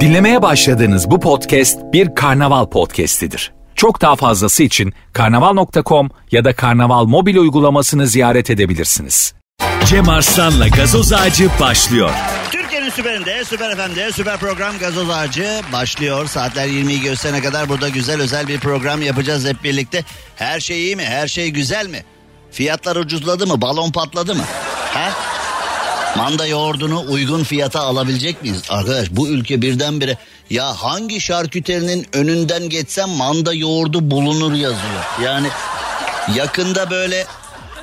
Dinlemeye başladığınız bu podcast bir karnaval podcastidir. Çok daha fazlası için karnaval.com ya da karnaval mobil uygulamasını ziyaret edebilirsiniz. Cem Arslan'la gazoz ağacı başlıyor. Türkiye'nin süperinde, süper FM'de, süper program Gazoz Ağacı başlıyor. Saatler 20'yi gösterene kadar burada güzel özel bir program yapacağız hep birlikte. Her şey iyi mi? Her şey güzel mi? Fiyatlar ucuzladı mı? Balon patladı mı? Ha? Manda yoğurdunu uygun fiyata alabilecek miyiz? Arkadaş bu ülke birdenbire ya hangi şarküterinin önünden geçsem manda yoğurdu bulunur yazıyor. Yani yakında böyle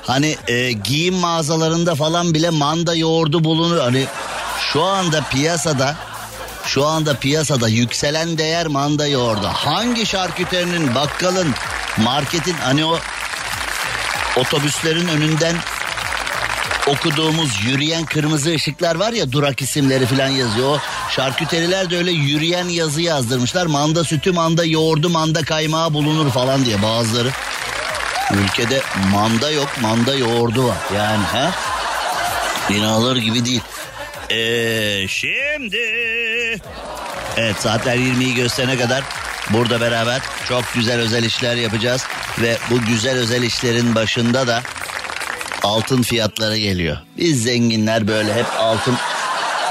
hani e, giyim mağazalarında falan bile manda yoğurdu bulunur. Hani şu anda piyasada şu anda piyasada yükselen değer manda yoğurdu. Hangi şarküterinin, bakkalın, marketin hani o otobüslerin önünden okuduğumuz yürüyen kırmızı ışıklar var ya durak isimleri falan yazıyor. O şarküteriler de öyle yürüyen yazı yazdırmışlar. Manda sütü, manda yoğurdu, manda kaymağı bulunur falan diye bazıları. Ülkede manda yok, manda yoğurdu var. Yani ha? İnanılır gibi değil. Ee, şimdi... Evet saatler 20'yi gösterene kadar burada beraber çok güzel özel işler yapacağız. Ve bu güzel özel işlerin başında da altın fiyatları geliyor. Biz zenginler böyle hep altın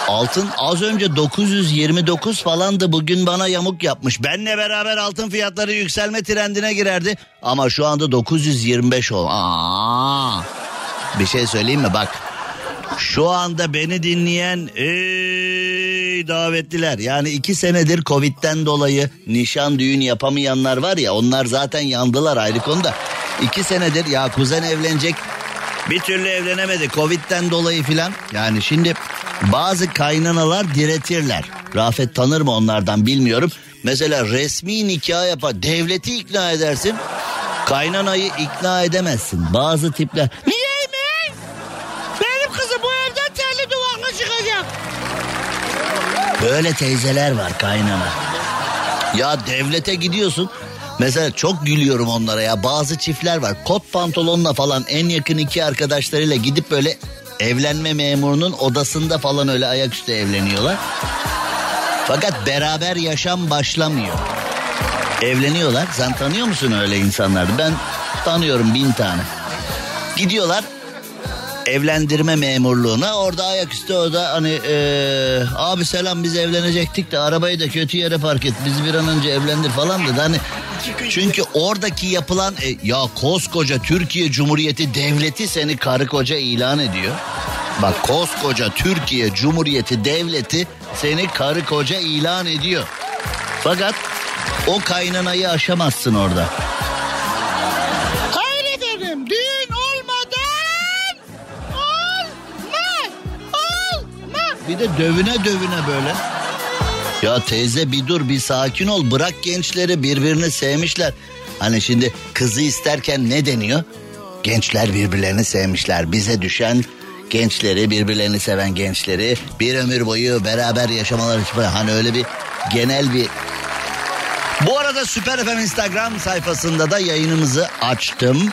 Altın az önce 929 falandı bugün bana yamuk yapmış. Benle beraber altın fiyatları yükselme trendine girerdi. Ama şu anda 925 ol. Aa, bir şey söyleyeyim mi bak. Şu anda beni dinleyen ey davetliler yani iki senedir Covid'den dolayı nişan düğün yapamayanlar var ya onlar zaten yandılar ayrı konuda. İki senedir ya kuzen evlenecek bir türlü evlenemedi Covid'den dolayı filan. Yani şimdi bazı kaynanalar diretirler. Rafet tanır mı onlardan bilmiyorum. Mesela resmi nikah yapar. Devleti ikna edersin. Kaynanayı ikna edemezsin. Bazı tipler. Niye mi? Benim kızım bu evden terli duvarla çıkacak. Böyle teyzeler var kaynana. Ya devlete gidiyorsun. Mesela çok gülüyorum onlara ya. Bazı çiftler var. Kot pantolonla falan en yakın iki arkadaşlarıyla gidip böyle evlenme memurunun odasında falan öyle ayaküstü evleniyorlar. Fakat beraber yaşam başlamıyor. Evleniyorlar. Sen tanıyor musun öyle insanları? Ben tanıyorum bin tane. Gidiyorlar evlendirme memurluğuna orada ayaküstü orada hani ee, abi selam biz evlenecektik de arabayı da kötü yere park et bizi bir an önce evlendir falan dedi hani çünkü oradaki yapılan e, ya koskoca Türkiye Cumhuriyeti devleti seni karı koca ilan ediyor. Bak koskoca Türkiye Cumhuriyeti devleti seni karı koca ilan ediyor. Fakat o kaynanayı aşamazsın orada. Bir de dövüne dövüne böyle. Ya teyze bir dur bir sakin ol bırak gençleri birbirini sevmişler. Hani şimdi kızı isterken ne deniyor? Gençler birbirlerini sevmişler. Bize düşen gençleri birbirlerini seven gençleri bir ömür boyu beraber yaşamaları için hani öyle bir genel bir bu arada Süper FM Instagram sayfasında da yayınımızı açtım.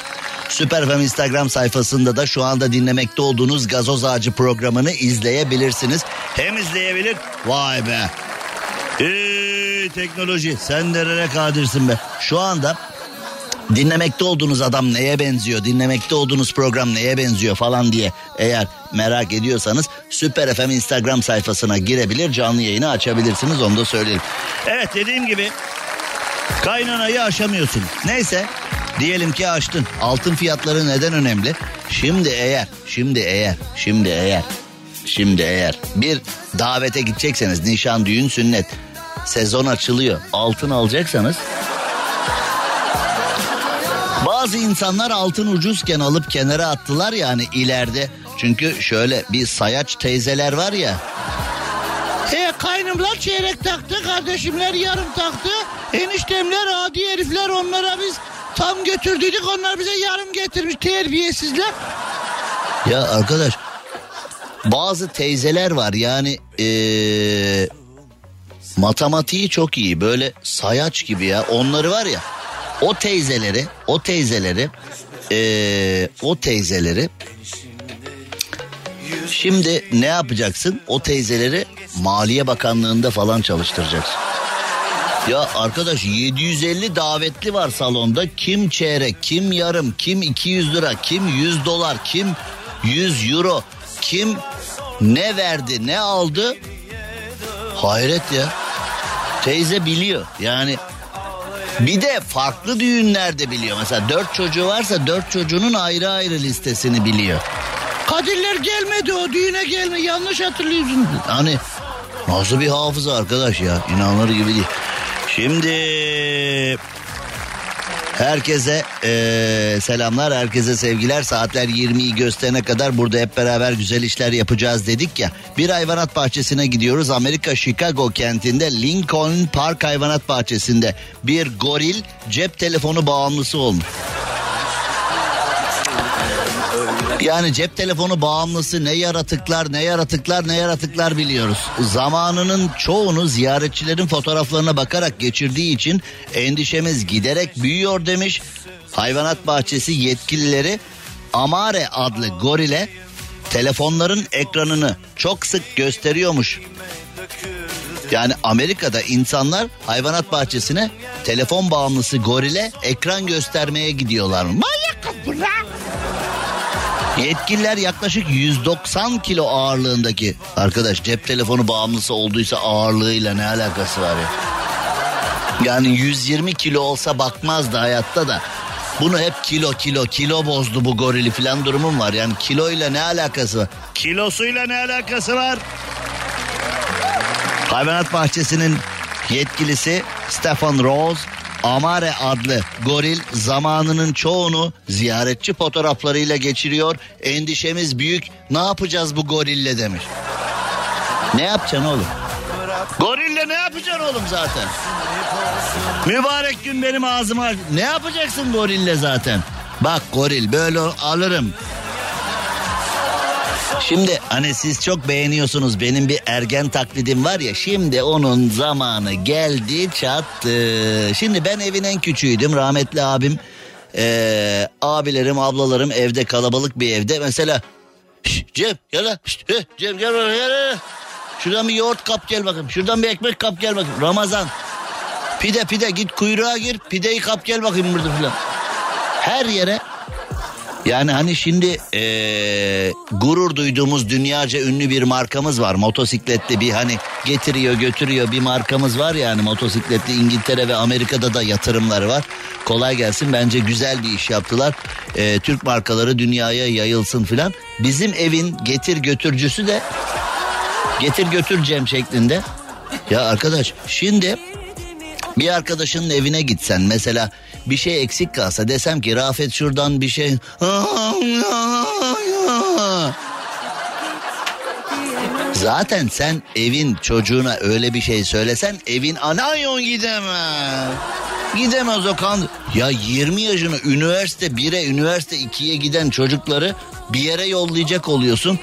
Süper FM Instagram sayfasında da şu anda dinlemekte olduğunuz Gazoz Ağacı programını izleyebilirsiniz. Hem izleyebilir vay be Ey teknoloji sen nereye kadirsin be. Şu anda dinlemekte olduğunuz adam neye benziyor, dinlemekte olduğunuz program neye benziyor falan diye eğer merak ediyorsanız Süper FM Instagram sayfasına girebilir, canlı yayını açabilirsiniz onu da söyleyelim. Evet dediğim gibi kaynanayı aşamıyorsun. Neyse diyelim ki açtın. Altın fiyatları neden önemli? Şimdi eğer, şimdi eğer, şimdi eğer Şimdi eğer bir davete gidecekseniz nişan, düğün, sünnet sezon açılıyor. Altın alacaksanız bazı insanlar altın ucuzken alıp kenara attılar yani ileride. Çünkü şöyle bir sayaç teyzeler var ya. E kaynımlar çeyrek taktı, kardeşimler yarım taktı. Eniştemler adi herifler onlara biz tam götürdük onlar bize yarım getirmiş terbiyesizler. Ya arkadaş bazı teyzeler var yani ee, matematiği çok iyi böyle sayaç gibi ya onları var ya o teyzeleri o teyzeleri ee, o teyzeleri Şimdi ne yapacaksın? O teyzeleri Maliye Bakanlığı'nda falan çalıştıracaksın. Ya arkadaş 750 davetli var salonda. Kim çeyrek, kim yarım, kim 200 lira, kim 100 dolar, kim 100 euro, kim ne verdi, ne aldı? Hayret ya. Teyze biliyor. Yani bir de farklı düğünlerde biliyor. Mesela dört çocuğu varsa dört çocuğunun ayrı ayrı listesini biliyor. Kadirler gelmedi o düğüne gelme yanlış hatırlıyorsun. Hani nasıl bir hafıza arkadaş ya inanılır gibi değil. Şimdi Herkese e, selamlar, herkese sevgiler. Saatler 20'yi gösterene kadar burada hep beraber güzel işler yapacağız dedik ya. Bir hayvanat bahçesine gidiyoruz. Amerika Chicago kentinde Lincoln Park Hayvanat Bahçesi'nde bir goril cep telefonu bağımlısı olmuş. Yani cep telefonu bağımlısı ne yaratıklar ne yaratıklar ne yaratıklar biliyoruz. Zamanının çoğunu ziyaretçilerin fotoğraflarına bakarak geçirdiği için endişemiz giderek büyüyor demiş. Hayvanat bahçesi yetkilileri Amare adlı gorile telefonların ekranını çok sık gösteriyormuş. Yani Amerika'da insanlar hayvanat bahçesine telefon bağımlısı gorile ekran göstermeye gidiyorlar. Manyak bırak. Yetkililer yaklaşık 190 kilo ağırlığındaki arkadaş cep telefonu bağımlısı olduysa ağırlığıyla ne alakası var ya? Yani 120 kilo olsa bakmazdı hayatta da. Bunu hep kilo kilo kilo bozdu bu gorili falan durumum var. Yani kiloyla ne alakası var? Kilosuyla ne alakası var? Hayvanat bahçesinin yetkilisi Stefan Rose Amare adlı goril zamanının çoğunu ziyaretçi fotoğraflarıyla geçiriyor. Endişemiz büyük. Ne yapacağız bu gorille demiş. Ne yapacaksın oğlum? Gorille ne yapacaksın oğlum zaten? Mübarek gün benim ağzıma... Ne yapacaksın gorille zaten? Bak goril böyle alırım. Şimdi hani siz çok beğeniyorsunuz. Benim bir ergen taklidim var ya. Şimdi onun zamanı geldi çattı. Şimdi ben evin en küçüğüydüm. Rahmetli abim ee, abilerim ablalarım evde kalabalık bir evde. Mesela Şş, Cem gel lan. Cem gel lan gel. Şuradan bir yoğurt kap gel bakayım. Şuradan bir ekmek kap gel bakayım. Ramazan. Pide pide git kuyruğa gir. Pideyi kap gel bakayım burada filan. Her yere yani hani şimdi ee, gurur duyduğumuz dünyaca ünlü bir markamız var. Motosikletli bir hani getiriyor götürüyor bir markamız var yani motosikletli İngiltere ve Amerika'da da yatırımları var. Kolay gelsin bence güzel bir iş yaptılar. E, Türk markaları dünyaya yayılsın filan. Bizim evin getir götürcüsü de getir götür Cem şeklinde. Ya arkadaş şimdi bir arkadaşının evine gitsen mesela bir şey eksik kalsa desem ki Rafet şuradan bir şey Zaten sen evin çocuğuna öyle bir şey söylesen evin anayon gidemez. Gidemez o kan. Ya 20 yaşına üniversite 1'e üniversite 2'ye giden çocukları bir yere yollayacak oluyorsun.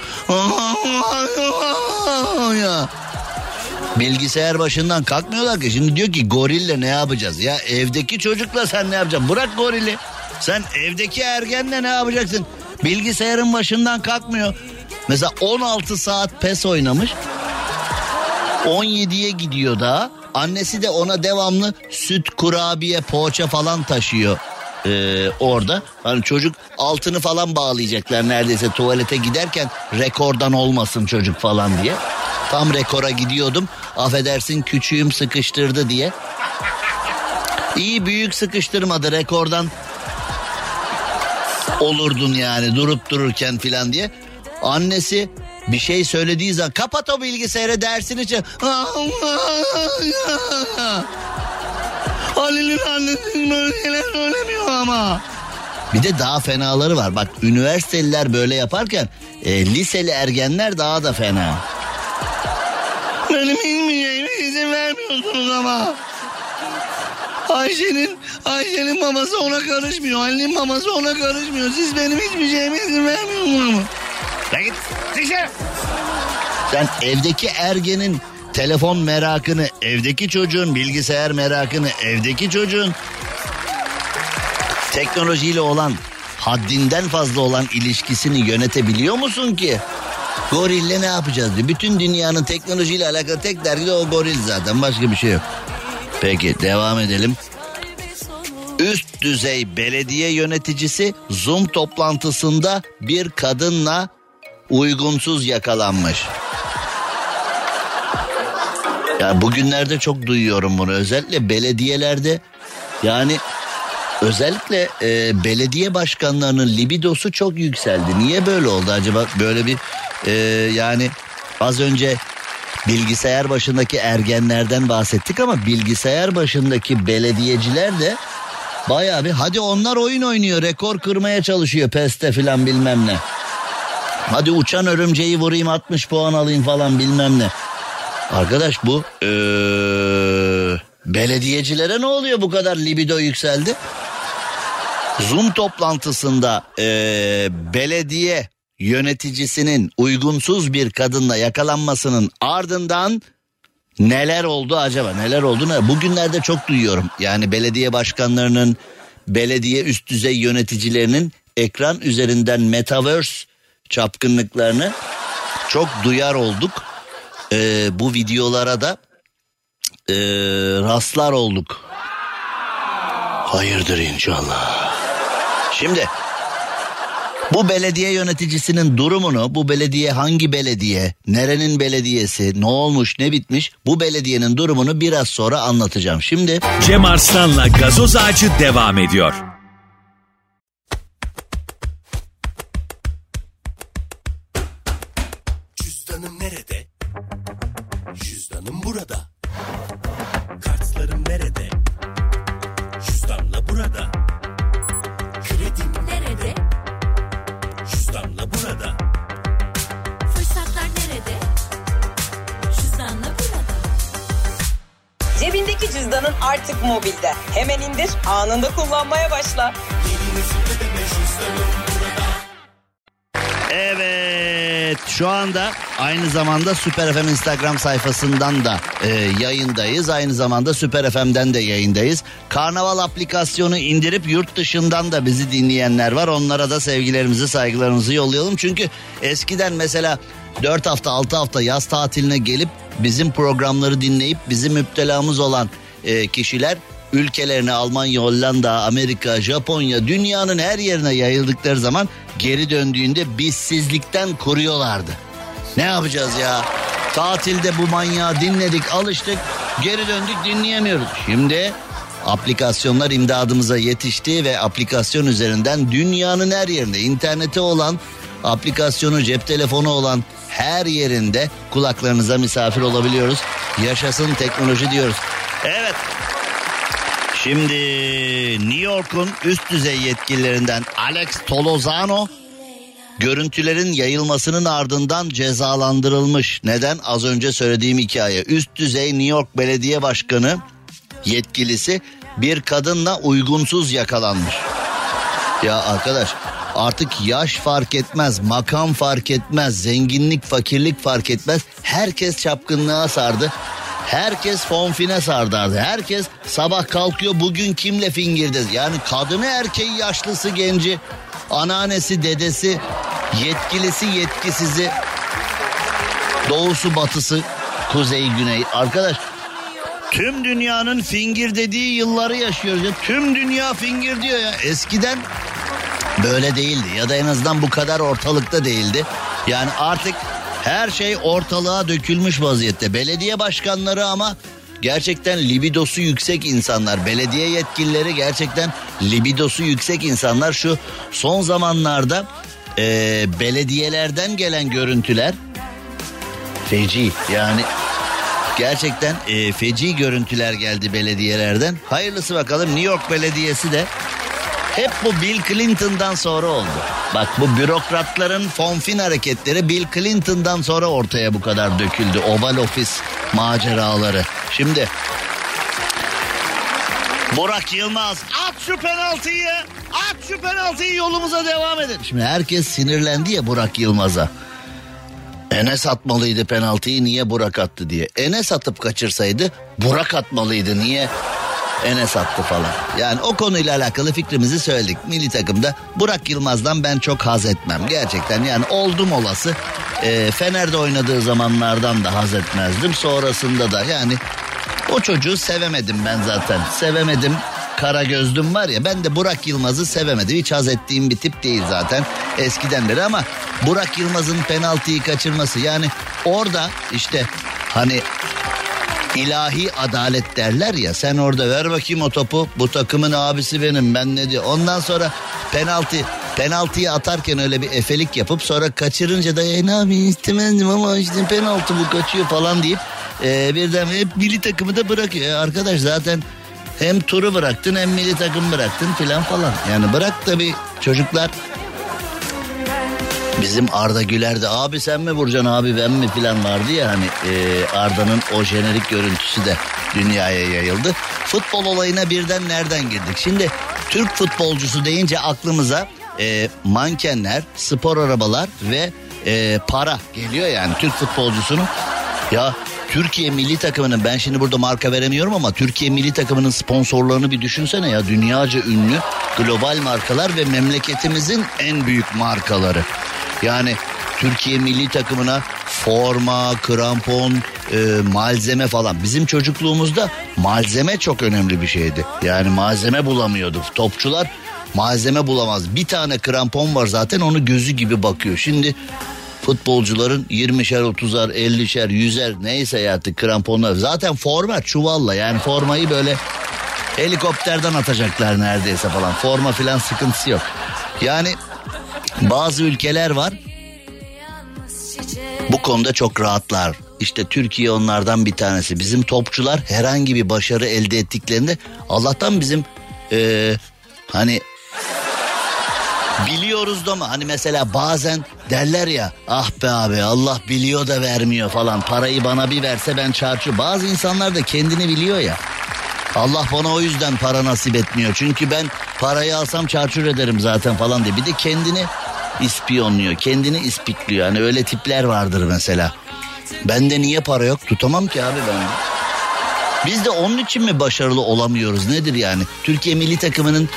Bilgisayar başından kalkmıyorlar ki. Şimdi diyor ki gorille ne yapacağız? Ya evdeki çocukla sen ne yapacaksın? Bırak gorili. Sen evdeki ergenle ne yapacaksın? Bilgisayarın başından kalkmıyor. Mesela 16 saat pes oynamış. 17'ye gidiyor daha. Annesi de ona devamlı süt, kurabiye, poğaça falan taşıyor ee, orada. Hani çocuk altını falan bağlayacaklar neredeyse tuvalete giderken rekordan olmasın çocuk falan diye. Tam rekora gidiyordum. Affedersin küçüğüm sıkıştırdı diye. İyi büyük sıkıştırmadı rekordan olurdun yani durup dururken filan diye. Annesi bir şey söylediği zaman kapat o bilgisayarı dersini için. Halil'in annesi böyle şeyler söylemiyor ama. Bir de daha fenaları var. Bak üniversiteliler böyle yaparken e, liseli ergenler daha da fena. Benim bilmeyeceğime izin vermiyorsunuz ama. Ayşe'nin Ayşe'nin maması ona karışmıyor. Ali'nin maması ona karışmıyor. Siz benim hiçbir şeyime izin vermiyorsunuz ama. Ya git dışarı. Sen evdeki ergenin telefon merakını, evdeki çocuğun bilgisayar merakını, evdeki çocuğun teknolojiyle olan haddinden fazla olan ilişkisini yönetebiliyor musun ki? Gorille ne yapacağız diyor. Bütün dünyanın teknolojiyle alakalı tek dergi de o goril zaten. Başka bir şey yok. Peki devam edelim. Üst düzey belediye yöneticisi Zoom toplantısında bir kadınla uygunsuz yakalanmış. Ya bugünlerde çok duyuyorum bunu. Özellikle belediyelerde yani özellikle e, belediye başkanlarının libidosu çok yükseldi. Niye böyle oldu acaba? Böyle bir e, yani az önce bilgisayar başındaki ergenlerden bahsettik ama bilgisayar başındaki belediyeciler de bayağı bir hadi onlar oyun oynuyor rekor kırmaya çalışıyor peste filan bilmem ne. Hadi uçan örümceği vurayım 60 puan alayım falan bilmem ne. Arkadaş bu ee, belediyecilere ne oluyor bu kadar libido yükseldi? Zoom toplantısında ee, belediye yöneticisinin uygunsuz bir kadınla yakalanmasının ardından neler oldu acaba? Neler oldu? Ne? Bugünlerde çok duyuyorum. Yani belediye başkanlarının, belediye üst düzey yöneticilerinin ekran üzerinden metaverse çapkınlıklarını çok duyar olduk. Ee, bu videolara da e, rastlar olduk. Hayırdır inşallah. Şimdi bu belediye yöneticisinin durumunu, bu belediye hangi belediye, nerenin belediyesi, ne olmuş, ne bitmiş, bu belediyenin durumunu biraz sonra anlatacağım. Şimdi Cem Arslan'la gazoz ağacı devam ediyor. Anında kullanmaya başla. Evet şu anda aynı zamanda Süper FM Instagram sayfasından da e, yayındayız. Aynı zamanda Süper FM'den de yayındayız. Karnaval aplikasyonu indirip yurt dışından da bizi dinleyenler var. Onlara da sevgilerimizi saygılarımızı yollayalım. Çünkü eskiden mesela 4 hafta 6 hafta yaz tatiline gelip bizim programları dinleyip bizim müptelamız olan e, kişiler ülkelerine Almanya, Hollanda, Amerika, Japonya dünyanın her yerine yayıldıkları zaman geri döndüğünde bizsizlikten kuruyorlardı. Ne yapacağız ya? Tatilde bu manyağı dinledik, alıştık, geri döndük dinleyemiyoruz. Şimdi aplikasyonlar imdadımıza yetişti ve aplikasyon üzerinden dünyanın her yerinde interneti olan aplikasyonu cep telefonu olan her yerinde kulaklarınıza misafir olabiliyoruz. Yaşasın teknoloji diyoruz. Evet Şimdi New York'un üst düzey yetkililerinden Alex Tolosano görüntülerin yayılmasının ardından cezalandırılmış. Neden? Az önce söylediğim hikaye. Üst düzey New York Belediye Başkanı yetkilisi bir kadınla uygunsuz yakalanmış. Ya arkadaş artık yaş fark etmez, makam fark etmez, zenginlik, fakirlik fark etmez. Herkes çapkınlığa sardı. Herkes fonfine sardardı. Herkes sabah kalkıyor bugün kimle fingirde? Yani kadını erkeği yaşlısı genci, anneannesi dedesi, yetkilisi yetkisizi, doğusu batısı, kuzey güney. Arkadaş tüm dünyanın fingir dediği yılları yaşıyoruz. Ya. Tüm dünya fingir diyor ya. Eskiden böyle değildi ya da en azından bu kadar ortalıkta değildi. Yani artık her şey ortalığa dökülmüş vaziyette. Belediye başkanları ama gerçekten libidosu yüksek insanlar. Belediye yetkilileri gerçekten libidosu yüksek insanlar. Şu son zamanlarda e, belediyelerden gelen görüntüler feci yani gerçekten e, feci görüntüler geldi belediyelerden. Hayırlısı bakalım New York Belediyesi de hep bu Bill Clinton'dan sonra oldu. Bak bu bürokratların fonfin hareketleri Bill Clinton'dan sonra ortaya bu kadar döküldü. Oval Office maceraları. Şimdi Burak Yılmaz at şu penaltıyı at şu penaltıyı yolumuza devam edelim. Şimdi herkes sinirlendi ya Burak Yılmaz'a. Enes atmalıydı penaltıyı niye Burak attı diye. Enes atıp kaçırsaydı Burak atmalıydı niye Enes attı falan. Yani o konuyla alakalı fikrimizi söyledik. Milli takımda Burak Yılmaz'dan ben çok haz etmem. Gerçekten yani oldum olası. E, Fener'de oynadığı zamanlardan da haz etmezdim. Sonrasında da yani o çocuğu sevemedim ben zaten. Sevemedim. Kara gözlüm var ya ben de Burak Yılmaz'ı sevemedim. Hiç haz ettiğim bir tip değil zaten eskiden beri ama Burak Yılmaz'ın penaltıyı kaçırması yani orada işte hani ilahi adalet derler ya sen orada ver bakayım o topu bu takımın abisi benim ben ne diyor ondan sonra penaltı penaltıyı atarken öyle bir efelik yapıp sonra kaçırınca da e, ne yapayım istemezdim ama işte penaltı bu kaçıyor falan deyip e, birden hep milli takımı da bırakıyor. E, arkadaş zaten hem turu bıraktın hem milli takım bıraktın filan falan. Yani bırak tabii çocuklar Bizim Arda Güler de abi sen mi vuracaksın abi ben mi filan vardı ya hani e, Arda'nın o jenerik görüntüsü de dünyaya yayıldı. Futbol olayına birden nereden girdik? Şimdi Türk futbolcusu deyince aklımıza e, mankenler, spor arabalar ve e, para geliyor yani Türk futbolcusunun. Ya Türkiye milli takımının ben şimdi burada marka veremiyorum ama Türkiye milli takımının sponsorlarını bir düşünsene ya dünyaca ünlü global markalar ve memleketimizin en büyük markaları. Yani Türkiye milli takımına forma, krampon, e, malzeme falan. Bizim çocukluğumuzda malzeme çok önemli bir şeydi. Yani malzeme bulamıyorduk. Topçular malzeme bulamaz. Bir tane krampon var zaten onu gözü gibi bakıyor. Şimdi futbolcuların 20'şer, 30'ar, 50'şer, 100'er neyse artık kramponlar. Zaten forma çuvalla yani formayı böyle helikopterden atacaklar neredeyse falan. Forma filan sıkıntısı yok. Yani bazı ülkeler var bu konuda çok rahatlar. İşte Türkiye onlardan bir tanesi. Bizim topçular herhangi bir başarı elde ettiklerinde Allah'tan bizim e, hani biliyoruz da mı? Hani mesela bazen derler ya ah be abi Allah biliyor da vermiyor falan. Parayı bana bir verse ben çarçı. Bazı insanlar da kendini biliyor ya. Allah bana o yüzden para nasip etmiyor. Çünkü ben parayı alsam çarçur ederim zaten falan diye. Bir de kendini ispiyonluyor. Kendini ispikliyor. Hani öyle tipler vardır mesela. Bende niye para yok? Tutamam ki abi ben. Biz de onun için mi başarılı olamıyoruz? Nedir yani? Türkiye milli takımının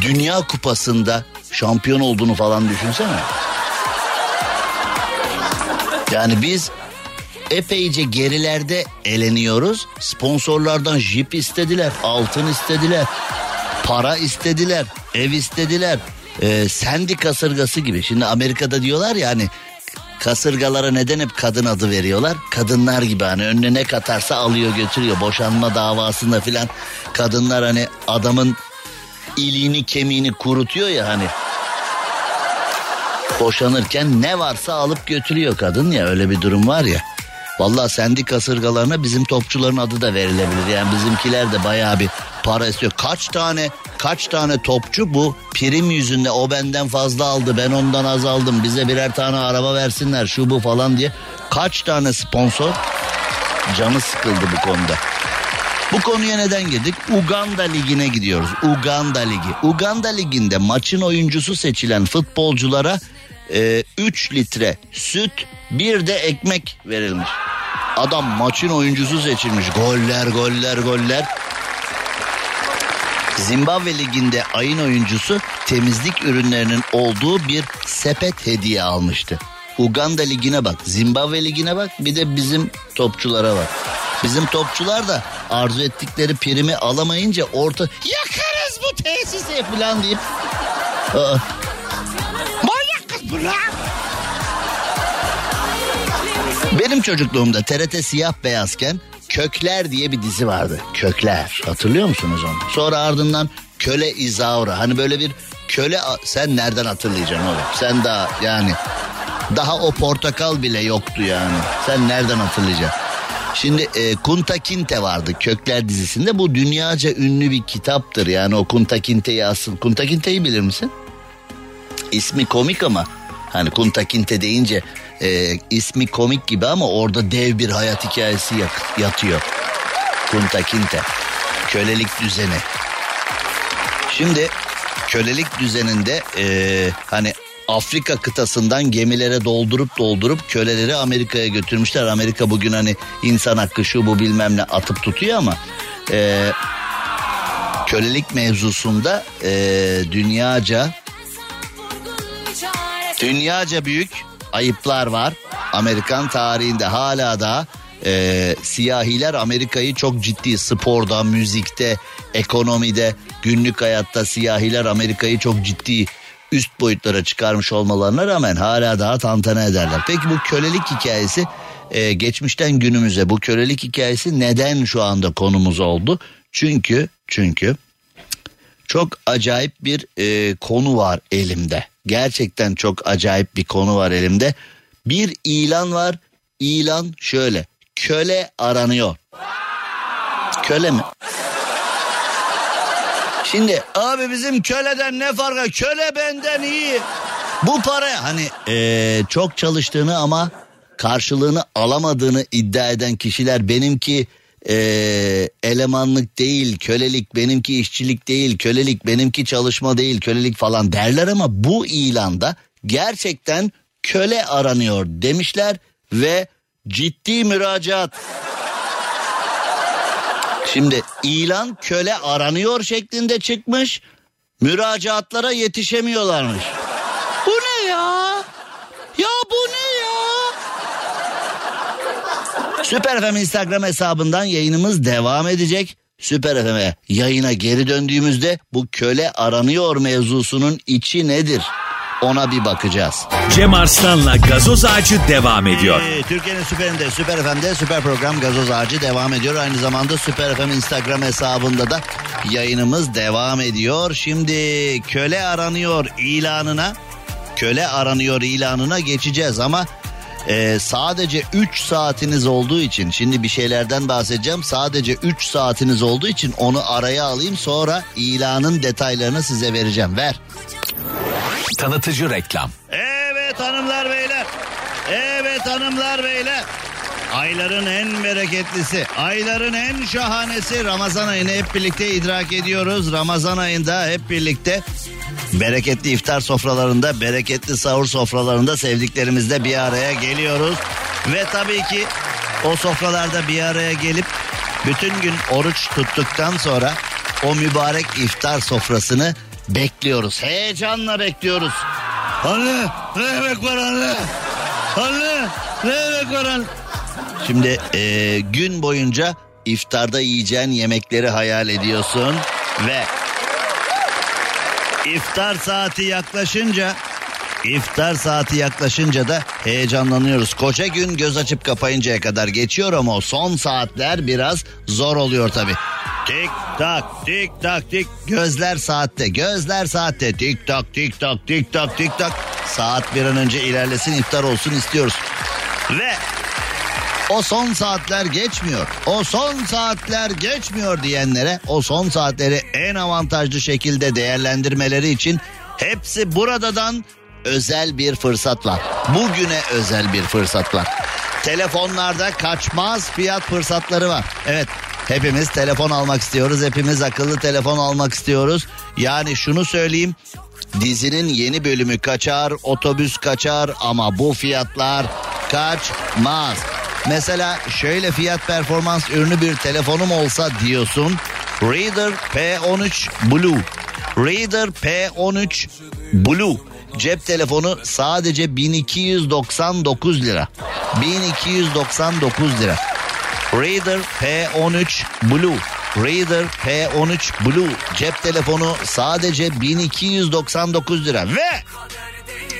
Dünya Kupası'nda şampiyon olduğunu falan düşünsene. Yani biz epeyce gerilerde eleniyoruz. Sponsorlardan jip istediler, altın istediler, para istediler, ev istediler. Ee, sendi kasırgası gibi. Şimdi Amerika'da diyorlar ya hani kasırgalara neden hep kadın adı veriyorlar? Kadınlar gibi hani önüne ne katarsa alıyor götürüyor. Boşanma davasında filan kadınlar hani adamın iliğini kemiğini kurutuyor ya hani. Boşanırken ne varsa alıp götürüyor kadın ya öyle bir durum var ya. Valla sendi kasırgalarına bizim topçuların adı da verilebilir. Yani bizimkiler de bayağı bir para istiyor. Kaç tane kaç tane topçu bu prim yüzünde o benden fazla aldı ben ondan az aldım bize birer tane araba versinler şu bu falan diye. Kaç tane sponsor canı sıkıldı bu konuda. Bu konuya neden girdik? Uganda Ligi'ne gidiyoruz. Uganda Ligi. Uganda Ligi'nde maçın oyuncusu seçilen futbolculara 3 e, litre süt bir de ekmek verilmiş. Adam maçın oyuncusu seçilmiş. Goller goller goller. Zimbabwe Ligi'nde ayın oyuncusu temizlik ürünlerinin olduğu bir sepet hediye almıştı. Uganda Ligi'ne bak, Zimbabwe Ligi'ne bak, bir de bizim topçulara bak. Bizim topçular da arzu ettikleri primi alamayınca orta yakarız bu tesisi falan deyip manyak kız bu lan. Benim çocukluğumda TRT siyah beyazken Kökler diye bir dizi vardı. Kökler. Hatırlıyor musunuz onu? Sonra ardından Köle İzaura. Hani böyle bir köle sen nereden hatırlayacaksın oğlum? Sen daha yani daha o portakal bile yoktu yani. Sen nereden hatırlayacaksın? Şimdi e, Kunta Kinte vardı Kökler dizisinde. Bu dünyaca ünlü bir kitaptır. Yani o Kunta Kinte'yi asıl. Kunta Kinte'yi bilir misin? İsmi komik ama hani Kunta Kinte deyince e, ismi komik gibi ama orada dev bir hayat hikayesi yatıyor. Kunta Kinte. Kölelik düzeni. Şimdi kölelik düzeninde e, hani Afrika kıtasından gemilere doldurup doldurup köleleri Amerika'ya götürmüşler. Amerika bugün hani insan hakkı şu bu bilmem ne atıp tutuyor ama e, kölelik mevzusunda e, dünyaca dünyaca büyük ayıplar var. Amerikan tarihinde hala da e, siyahiler Amerika'yı çok ciddi sporda, müzikte, ekonomide, günlük hayatta siyahiler Amerika'yı çok ciddi üst boyutlara çıkarmış olmalarına rağmen hala daha tantana ederler. Peki bu kölelik hikayesi e, geçmişten günümüze bu kölelik hikayesi neden şu anda konumuz oldu? Çünkü çünkü çok acayip bir e, konu var elimde. Gerçekten çok acayip bir konu var elimde. Bir ilan var. İlan şöyle. Köle aranıyor. Köle mi? Şimdi abi bizim köleden ne farkı? Köle benden iyi. Bu para hani e, çok çalıştığını ama karşılığını alamadığını iddia eden kişiler benimki e, elemanlık değil kölelik benimki işçilik değil kölelik benimki çalışma değil kölelik falan derler ama bu ilanda gerçekten köle aranıyor demişler ve ciddi müracaat. Şimdi ilan köle aranıyor şeklinde çıkmış müracaatlara yetişemiyorlarmış. Bu ne ya? Ya bu ne? Süper FM Instagram hesabından yayınımız devam edecek. Süper FM'e yayına geri döndüğümüzde bu köle aranıyor mevzusunun içi nedir? Ona bir bakacağız. Cem Arslan'la gazoz ağacı devam ediyor. Ee, Türkiye'nin süperinde, Süper FM'de süper program Gazoz Ağacı devam ediyor. Aynı zamanda Süper FM Instagram hesabında da yayınımız devam ediyor. Şimdi köle aranıyor ilanına, köle aranıyor ilanına geçeceğiz ama e, sadece 3 saatiniz olduğu için şimdi bir şeylerden bahsedeceğim. Sadece 3 saatiniz olduğu için onu araya alayım sonra ilanın detaylarını size vereceğim. Ver. Tanıtıcı reklam. Evet hanımlar beyler. Evet hanımlar beyler. Ayların en bereketlisi, ayların en şahanesi Ramazan ayını hep birlikte idrak ediyoruz. Ramazan ayında hep birlikte bereketli iftar sofralarında, bereketli sahur sofralarında sevdiklerimizle bir araya geliyoruz. Ve tabii ki o sofralarda bir araya gelip bütün gün oruç tuttuktan sonra o mübarek iftar sofrasını bekliyoruz. Heyecanla bekliyoruz. Anne ne yemek var anne? Anne ne yemek var anne? Şimdi e, gün boyunca iftarda yiyeceğin yemekleri hayal ediyorsun ve iftar saati yaklaşınca iftar saati yaklaşınca da heyecanlanıyoruz. Koca gün göz açıp kapayıncaya kadar geçiyor ama son saatler biraz zor oluyor tabi. Tik tak tik tak tik gözler saatte gözler saatte tik tak tik tak tik tak tik tak saat bir an önce ilerlesin iftar olsun istiyoruz. Ve o son saatler geçmiyor. O son saatler geçmiyor diyenlere o son saatleri en avantajlı şekilde değerlendirmeleri için hepsi buradadan özel bir fırsat var. Bugüne özel bir fırsat var. Telefonlarda kaçmaz fiyat fırsatları var. Evet hepimiz telefon almak istiyoruz. Hepimiz akıllı telefon almak istiyoruz. Yani şunu söyleyeyim. Dizinin yeni bölümü kaçar, otobüs kaçar ama bu fiyatlar kaçmaz. Mesela şöyle fiyat performans ürünü bir telefonum olsa diyorsun. Reader P13 Blue. Reader P13 Blue. Cep telefonu sadece 1299 lira. 1299 lira. Reader P13 Blue. Reader P13 Blue cep telefonu sadece 1299 lira ve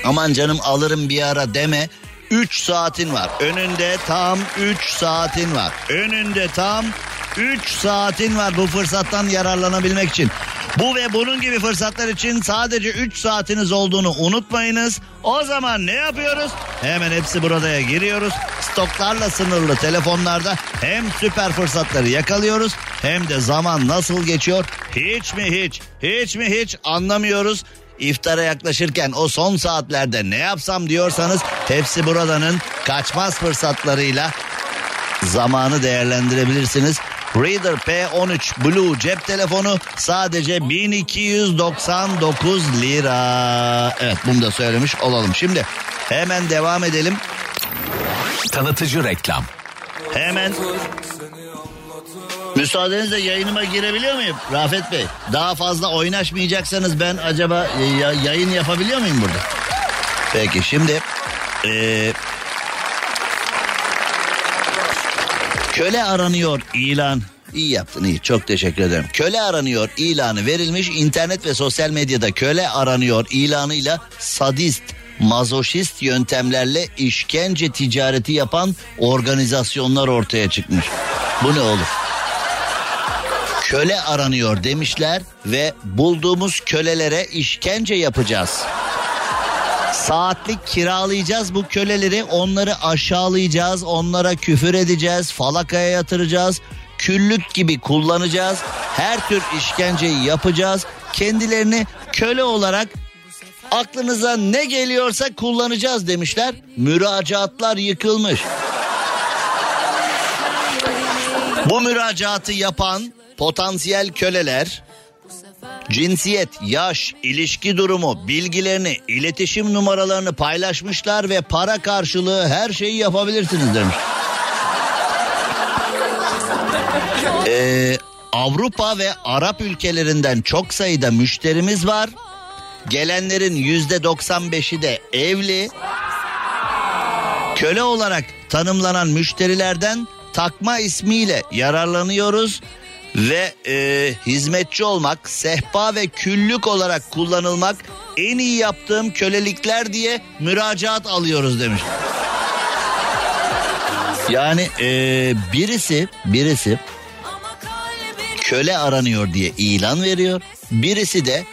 aman canım alırım bir ara deme 3 saatin var. Önünde tam 3 saatin var. Önünde tam 3 saatin var bu fırsattan yararlanabilmek için. Bu ve bunun gibi fırsatlar için sadece 3 saatiniz olduğunu unutmayınız. O zaman ne yapıyoruz? Hemen hepsi buradaya giriyoruz. Stoklarla sınırlı telefonlarda hem süper fırsatları yakalıyoruz hem de zaman nasıl geçiyor hiç mi hiç hiç mi hiç anlamıyoruz. İftara yaklaşırken o son saatlerde ne yapsam diyorsanız hepsi buradanın kaçmaz fırsatlarıyla zamanı değerlendirebilirsiniz. Reader P13 Blue cep telefonu sadece 1299 lira. Evet bunu da söylemiş olalım. Şimdi hemen devam edelim. Tanıtıcı reklam. Hemen Müsaadenizle yayınıma girebiliyor muyum Rafet Bey? Daha fazla oynaşmayacaksanız ben acaba ya- yayın yapabiliyor muyum burada? Peki şimdi e, köle aranıyor ilan. İyi yaptın iyi çok teşekkür ederim. Köle aranıyor ilanı verilmiş internet ve sosyal medyada köle aranıyor ilanıyla sadist mazoşist yöntemlerle işkence ticareti yapan organizasyonlar ortaya çıkmış. Bu ne olur? köle aranıyor demişler ve bulduğumuz kölelere işkence yapacağız. Saatlik kiralayacağız bu köleleri, onları aşağılayacağız, onlara küfür edeceğiz, falakaya yatıracağız, küllük gibi kullanacağız. Her tür işkenceyi yapacağız. Kendilerini köle olarak aklınıza ne geliyorsa kullanacağız demişler. Müracaatlar yıkılmış. Bu müracaatı yapan potansiyel köleler cinsiyet, yaş, ilişki durumu, bilgilerini, iletişim numaralarını paylaşmışlar ve para karşılığı her şeyi yapabilirsiniz demiş. Ee, Avrupa ve Arap ülkelerinden çok sayıda müşterimiz var. Gelenlerin yüzde 95'i de evli. Köle olarak tanımlanan müşterilerden takma ismiyle yararlanıyoruz ve e, hizmetçi olmak, sehpa ve küllük olarak kullanılmak en iyi yaptığım kölelikler diye müracaat alıyoruz demiş. Yani e, birisi birisi köle aranıyor diye ilan veriyor. Birisi de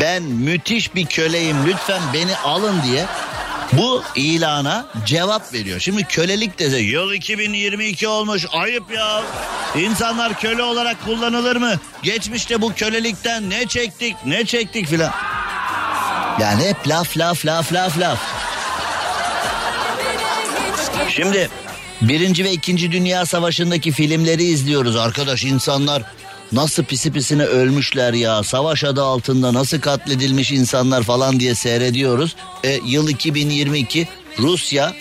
ben müthiş bir köleyim lütfen beni alın diye bu ilana cevap veriyor. Şimdi kölelik dese yıl 2022 olmuş ayıp ya. İnsanlar köle olarak kullanılır mı? Geçmişte bu kölelikten ne çektik ne çektik filan. Yani hep laf laf laf laf laf. Şimdi Birinci ve İkinci Dünya Savaşı'ndaki filmleri izliyoruz arkadaş insanlar nasıl pisi pisine ölmüşler ya savaş adı altında nasıl katledilmiş insanlar falan diye seyrediyoruz. E, yıl 2022 Rusya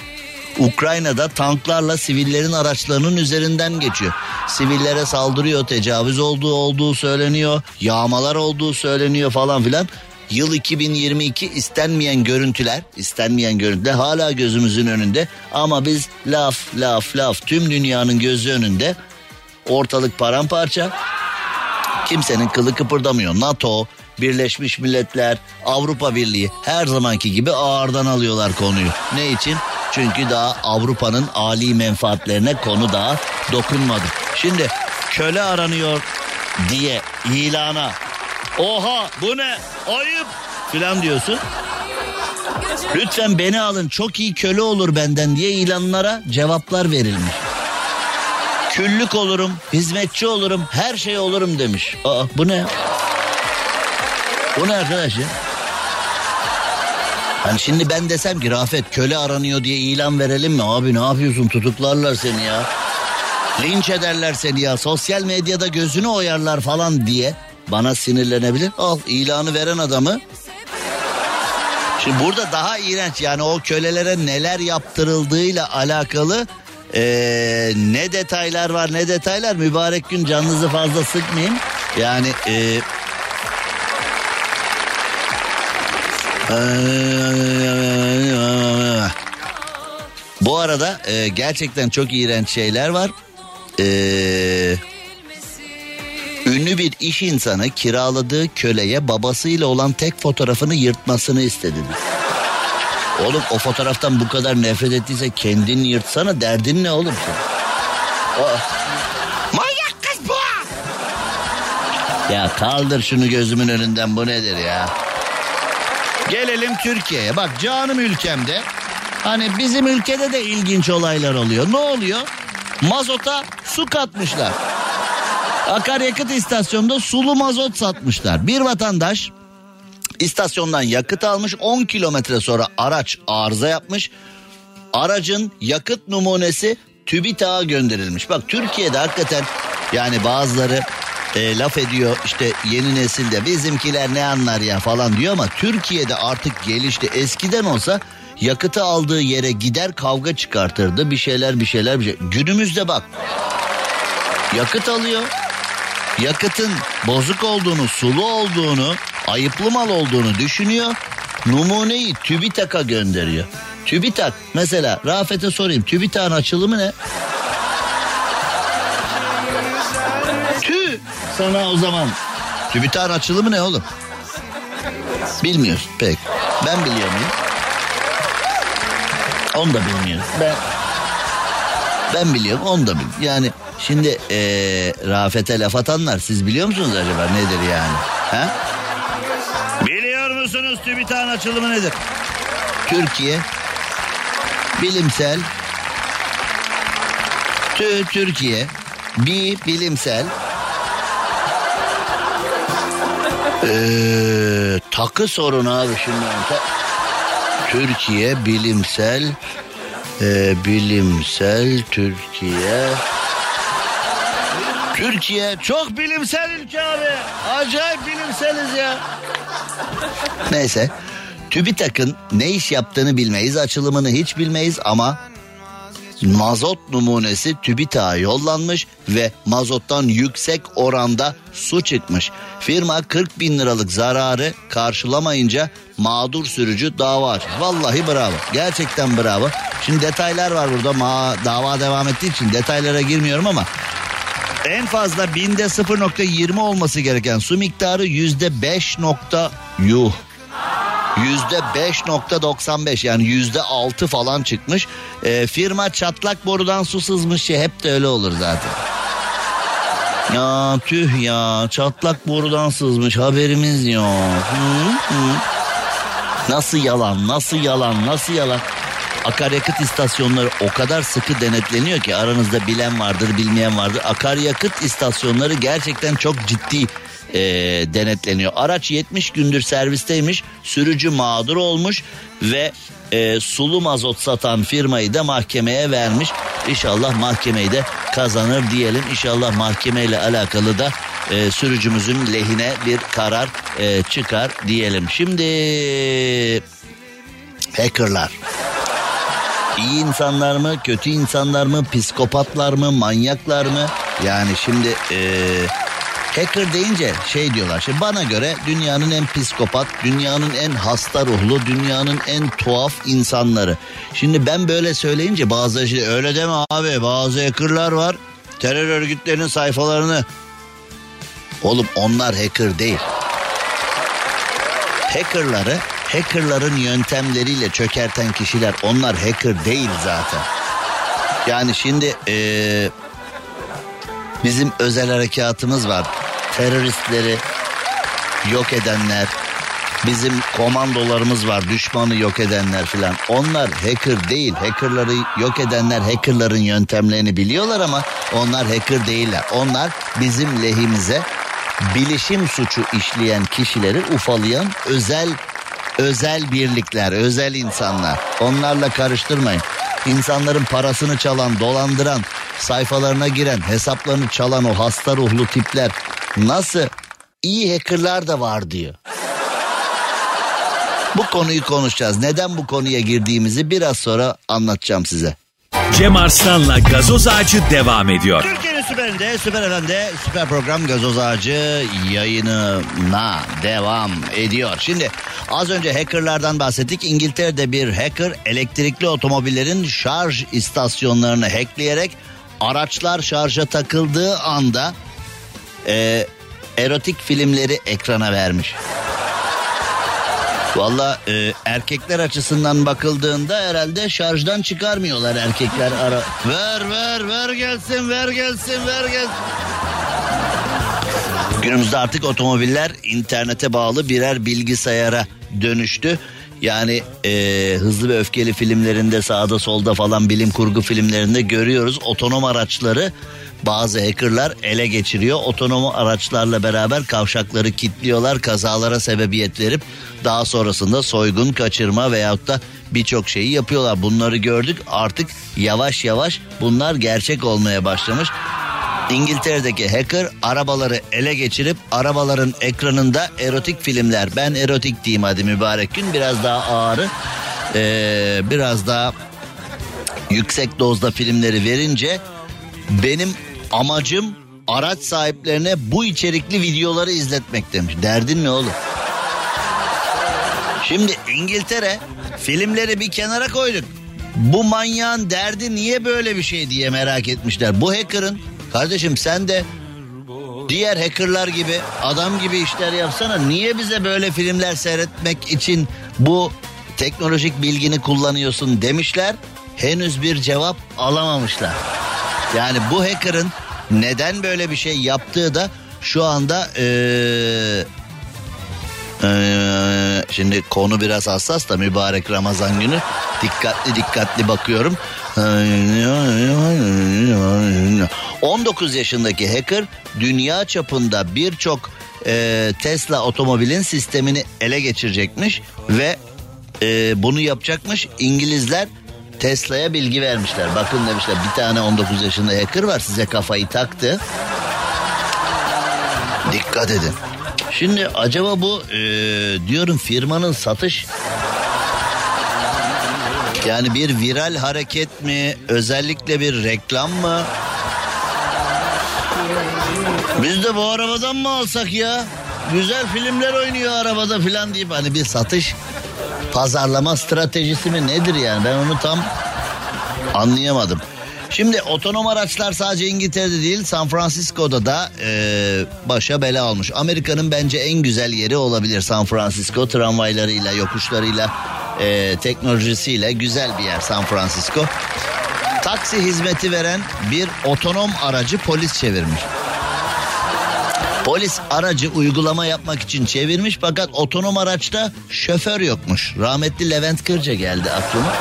Ukrayna'da tanklarla sivillerin araçlarının üzerinden geçiyor. Sivillere saldırıyor, tecavüz olduğu olduğu söyleniyor, yağmalar olduğu söyleniyor falan filan. Yıl 2022 istenmeyen görüntüler, istenmeyen görüntüler hala gözümüzün önünde. Ama biz laf laf laf tüm dünyanın gözü önünde ortalık paramparça. Kimsenin kılı kıpırdamıyor. NATO, Birleşmiş Milletler, Avrupa Birliği her zamanki gibi ağırdan alıyorlar konuyu. Ne için? Çünkü daha Avrupa'nın ali menfaatlerine konu daha dokunmadı. Şimdi köle aranıyor diye ilana oha bu ne ayıp filan diyorsun. Lütfen beni alın çok iyi köle olur benden diye ilanlara cevaplar verilmiş. Küllük olurum, hizmetçi olurum, her şey olurum demiş. Aa bu ne? Bu ne arkadaş ya? Hani şimdi ben desem ki Rafet köle aranıyor diye ilan verelim mi? Abi ne yapıyorsun tutuklarlar seni ya. Linç ederler seni ya. Sosyal medyada gözünü oyarlar falan diye bana sinirlenebilir. Al ilanı veren adamı. Şimdi burada daha iğrenç yani o kölelere neler yaptırıldığıyla alakalı ee, ne detaylar var ne detaylar mübarek gün canınızı fazla sıkmayayım. Yani ee, Bu arada e, gerçekten çok iğrenç şeyler var. E, ünlü bir iş insanı kiraladığı köleye babasıyla olan tek fotoğrafını yırtmasını istedi. Oğlum o fotoğraftan bu kadar nefret ettiyse kendini yırtsana derdin ne oğlum sen? Aa, Manyak kız bu! Ya kaldır şunu gözümün önünden bu nedir ya? Gelelim Türkiye'ye. Bak canım ülkemde hani bizim ülkede de ilginç olaylar oluyor. Ne oluyor? Mazota su katmışlar. Akaryakıt istasyonunda sulu mazot satmışlar. Bir vatandaş istasyondan yakıt almış 10 kilometre sonra araç arıza yapmış. Aracın yakıt numunesi TÜBİTAK'a gönderilmiş. Bak Türkiye'de hakikaten yani bazıları e, laf ediyor işte yeni nesilde bizimkiler ne anlar ya falan diyor ama Türkiye'de artık gelişti. Eskiden olsa yakıtı aldığı yere gider kavga çıkartırdı bir şeyler bir şeyler bir şey. Günümüzde bak Yakıt alıyor. Yakıtın bozuk olduğunu, sulu olduğunu, ayıplı mal olduğunu düşünüyor. Numuneyi TÜBİTAK'a gönderiyor. TÜBİTAK mesela Rafet'e sorayım TÜBİTAK'ın açılımı ne? Tü sana o zaman. TÜBİTAK'ın açılımı ne oğlum? Bilmiyoruz pek. Ben biliyor muyum? Onu da bilmiyorum. Ben ben biliyorum onu da biliyorum. Yani şimdi eee Rafet'e laf atanlar siz biliyor musunuz acaba nedir yani? Ha? Musunuz TÜBİTAK'ın açılımı nedir? Türkiye bilimsel Tü Türkiye bir bilimsel Ee, takı sorunu abi şimdi. Türkiye bilimsel e, bilimsel Türkiye Türkiye çok bilimsel ülke abi. Acayip bilimseliz ya. Neyse. TÜBİTAK'ın ne iş yaptığını bilmeyiz, açılımını hiç bilmeyiz ama mazot numunesi TÜBİTAK'a yollanmış ve mazottan yüksek oranda su çıkmış. Firma 40 bin liralık zararı karşılamayınca mağdur sürücü dava açmış. Vallahi bravo. Gerçekten bravo. Şimdi detaylar var burada. Ma dava devam ettiği için detaylara girmiyorum ama en fazla binde 0.20 olması gereken su miktarı yüzde 5 nokta yuh. Yüzde 5.95 yani yüzde 6 falan çıkmış. Ee, firma çatlak borudan su sızmış ya hep de öyle olur zaten. Ya tüh ya çatlak borudan sızmış haberimiz yok. Hı, hı. Nasıl yalan nasıl yalan nasıl yalan. Akaryakıt istasyonları o kadar sıkı denetleniyor ki aranızda bilen vardır bilmeyen vardır. Akaryakıt istasyonları gerçekten çok ciddi e, denetleniyor. Araç 70 gündür servisteymiş sürücü mağdur olmuş ve e, sulu mazot satan firmayı da mahkemeye vermiş. İnşallah mahkemeyi de kazanır diyelim. İnşallah mahkemeyle alakalı da e, sürücümüzün lehine bir karar e, çıkar diyelim. Şimdi hackerlar. İyi insanlar mı, kötü insanlar mı, psikopatlar mı, manyaklar mı? Yani şimdi e, hacker deyince şey diyorlar. Şimdi bana göre dünyanın en psikopat, dünyanın en hasta ruhlu, dünyanın en tuhaf insanları. Şimdi ben böyle söyleyince bazı şey öyle deme abi bazı hackerlar var. Terör örgütlerinin sayfalarını Oğlum onlar hacker değil. Hackerları hackerların yöntemleriyle çökerten kişiler onlar hacker değil zaten. Yani şimdi eee, bizim özel harekatımız var. Teröristleri yok edenler, bizim komandolarımız var düşmanı yok edenler filan. Onlar hacker değil. Hackerları yok edenler hackerların yöntemlerini biliyorlar ama onlar hacker değiller. Onlar bizim lehimize bilişim suçu işleyen kişileri ufalayan özel özel birlikler, özel insanlar. Onlarla karıştırmayın. İnsanların parasını çalan, dolandıran, sayfalarına giren, hesaplarını çalan o hasta ruhlu tipler nasıl iyi hackerlar da var diyor. Bu konuyu konuşacağız. Neden bu konuya girdiğimizi biraz sonra anlatacağım size. Cem Arslan'la gazoz ağacı devam ediyor. Türkiye'nin süperinde, süper efendi, süper program Gazoz Ağacı yayınına devam ediyor. Şimdi az önce hackerlardan bahsettik. İngiltere'de bir hacker elektrikli otomobillerin şarj istasyonlarını hackleyerek araçlar şarja takıldığı anda e, erotik filmleri ekrana vermiş. Valla e, erkekler açısından bakıldığında herhalde şarjdan çıkarmıyorlar erkekler ara. Ver ver ver gelsin ver gelsin ver gelsin. Günümüzde artık otomobiller internete bağlı birer bilgisayara dönüştü. Yani e, hızlı ve öfkeli filmlerinde sağda solda falan bilim kurgu filmlerinde görüyoruz otonom araçları bazı hackerlar ele geçiriyor. Otonom araçlarla beraber kavşakları kilitliyorlar kazalara sebebiyet verip daha sonrasında soygun kaçırma veyahut da birçok şeyi yapıyorlar. Bunları gördük artık yavaş yavaş bunlar gerçek olmaya başlamış. İngiltere'deki hacker arabaları ele geçirip arabaların ekranında erotik filmler ben erotik diyeyim hadi mübarek gün biraz daha ağırı ee, biraz daha yüksek dozda filmleri verince benim Amacım araç sahiplerine bu içerikli videoları izletmek demiş. Derdin ne oğlum? Şimdi İngiltere filmleri bir kenara koyduk. Bu manyağın derdi niye böyle bir şey diye merak etmişler. Bu hacker'ın kardeşim sen de diğer hackerlar gibi adam gibi işler yapsana. Niye bize böyle filmler seyretmek için bu teknolojik bilgini kullanıyorsun demişler. Henüz bir cevap alamamışlar. Yani bu hacker'ın neden böyle bir şey yaptığı da şu anda ee, ee, şimdi konu biraz hassas da mübarek Ramazan günü dikkatli dikkatli bakıyorum. 19 yaşındaki hacker dünya çapında birçok e, Tesla otomobilin sistemini ele geçirecekmiş ve e, bunu yapacakmış İngilizler Tesla'ya bilgi vermişler. Bakın demişler bir tane 19 yaşında hacker var size kafayı taktı. Dikkat edin. Şimdi acaba bu e, diyorum firmanın satış yani bir viral hareket mi özellikle bir reklam mı? Biz de bu arabadan mı alsak ya? Güzel filmler oynuyor arabada filan deyip hani bir satış pazarlama stratejisi mi nedir yani ben onu tam anlayamadım. Şimdi otonom araçlar sadece İngiltere'de değil San Francisco'da da e, başa bela almış. Amerika'nın bence en güzel yeri olabilir San Francisco tramvaylarıyla yokuşlarıyla e, teknolojisiyle güzel bir yer San Francisco. Taksi hizmeti veren bir otonom aracı polis çevirmiş. Polis aracı uygulama yapmak için çevirmiş fakat otonom araçta şoför yokmuş. Rahmetli Levent Kırca geldi aklıma.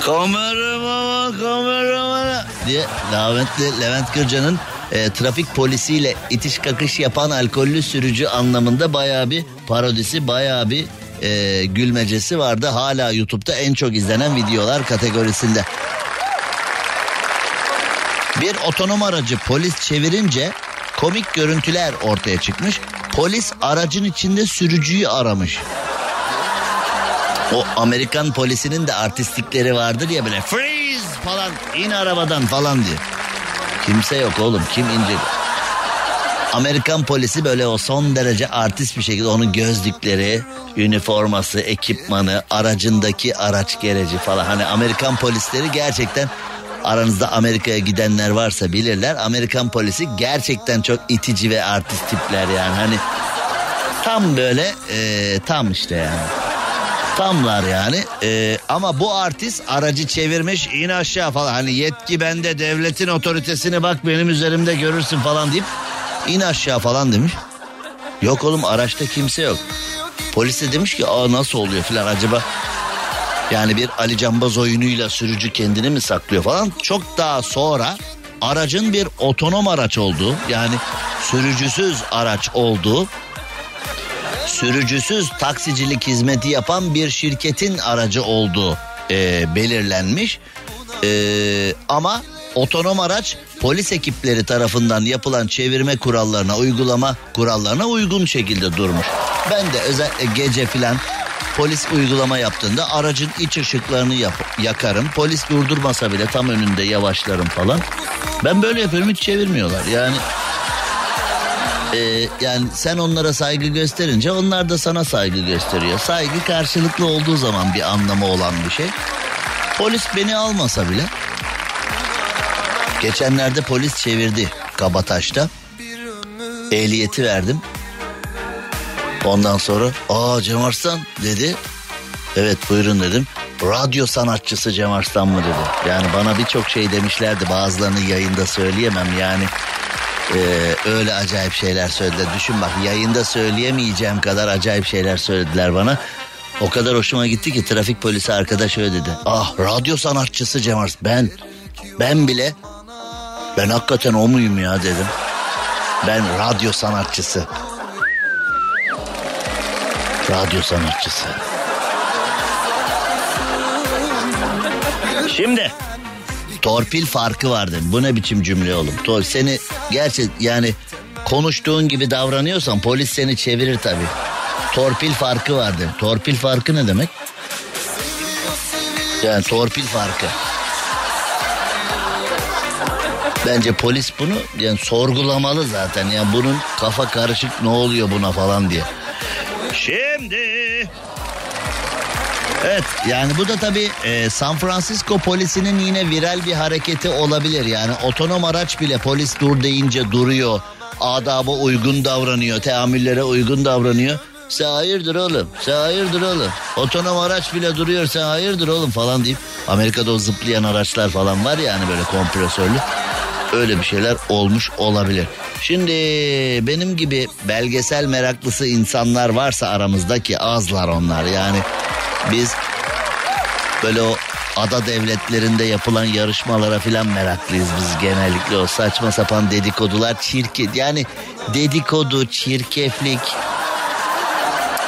Kameramana kameramana diye rahmetli Levent Kırca'nın e, trafik polisiyle itiş kakış yapan alkollü sürücü anlamında bayağı bir parodisi bayağı bir e, gülmecesi vardı. Hala YouTube'da en çok izlenen videolar kategorisinde. Bir otonom aracı polis çevirince komik görüntüler ortaya çıkmış. Polis aracın içinde sürücüyü aramış. O Amerikan polisinin de artistlikleri vardır ya böyle freeze falan in arabadan falan diye. Kimse yok oğlum kim inecek? Amerikan polisi böyle o son derece artist bir şekilde onun gözlükleri, üniforması, ekipmanı, aracındaki araç gereci falan. Hani Amerikan polisleri gerçekten aranızda Amerika'ya gidenler varsa bilirler. Amerikan polisi gerçekten çok itici ve artist tipler yani. Hani tam böyle e, tam işte yani. Tamlar yani Ee, ama bu artist aracı çevirmiş in aşağı falan hani yetki bende devletin otoritesini bak benim üzerimde görürsün falan deyip in aşağı falan demiş. Yok oğlum araçta kimse yok. Polis de demiş ki aa nasıl oluyor filan acaba yani bir Ali Cambaz oyunuyla sürücü kendini mi saklıyor falan. Çok daha sonra aracın bir otonom araç olduğu yani sürücüsüz araç olduğu sürücüsüz taksicilik hizmeti yapan bir şirketin aracı olduğu e, belirlenmiş. E, ama otonom araç polis ekipleri tarafından yapılan çevirme kurallarına, uygulama kurallarına uygun şekilde durmuş. Ben de özellikle gece filan polis uygulama yaptığında aracın iç ışıklarını yap- yakarım. Polis durdurmasa bile tam önünde yavaşlarım falan. Ben böyle yapıyorum hiç çevirmiyorlar. Yani ee, yani sen onlara saygı gösterince onlar da sana saygı gösteriyor. Saygı karşılıklı olduğu zaman bir anlamı olan bir şey. Polis beni almasa bile. Geçenlerde polis çevirdi Kabataş'ta. Ehliyeti verdim. Ondan sonra aa Cem Arslan dedi. Evet buyurun dedim. Radyo sanatçısı Cem Arslan mı dedi. Yani bana birçok şey demişlerdi. Bazılarını yayında söyleyemem yani. Ee, öyle acayip şeyler söylediler. Düşün bak yayında söyleyemeyeceğim kadar acayip şeyler söylediler bana. O kadar hoşuma gitti ki trafik polisi arkadaş öyle dedi. Ah radyo sanatçısı Cem Arslan. Ben, ben bile ben hakikaten o muyum ya dedim. Ben radyo sanatçısı. Radyo sanatçısı. Şimdi torpil farkı var dedim. Bu ne biçim cümle oğlum? Tor seni gerçek yani konuştuğun gibi davranıyorsan polis seni çevirir tabii. Torpil farkı var dedim. Torpil farkı ne demek? Yani torpil farkı. Bence polis bunu yani sorgulamalı zaten. Yani bunun kafa karışık ne oluyor buna falan diye. Şimdi Evet yani bu da tabii e, San Francisco polisinin yine viral bir hareketi olabilir. Yani otonom araç bile polis dur deyince duruyor. Adaba uygun davranıyor, teamüllere uygun davranıyor. Sen hayırdır oğlum, sen hayırdır oğlum. Otonom araç bile duruyor, sen hayırdır oğlum falan deyip. Amerika'da o zıplayan araçlar falan var ya hani böyle kompresörlü. Öyle bir şeyler olmuş olabilir. Şimdi benim gibi belgesel meraklısı insanlar varsa aramızda ki azlar onlar. Yani biz böyle o ada devletlerinde yapılan yarışmalara filan meraklıyız biz genellikle. O saçma sapan dedikodular çirkin. Yani dedikodu çirkeflik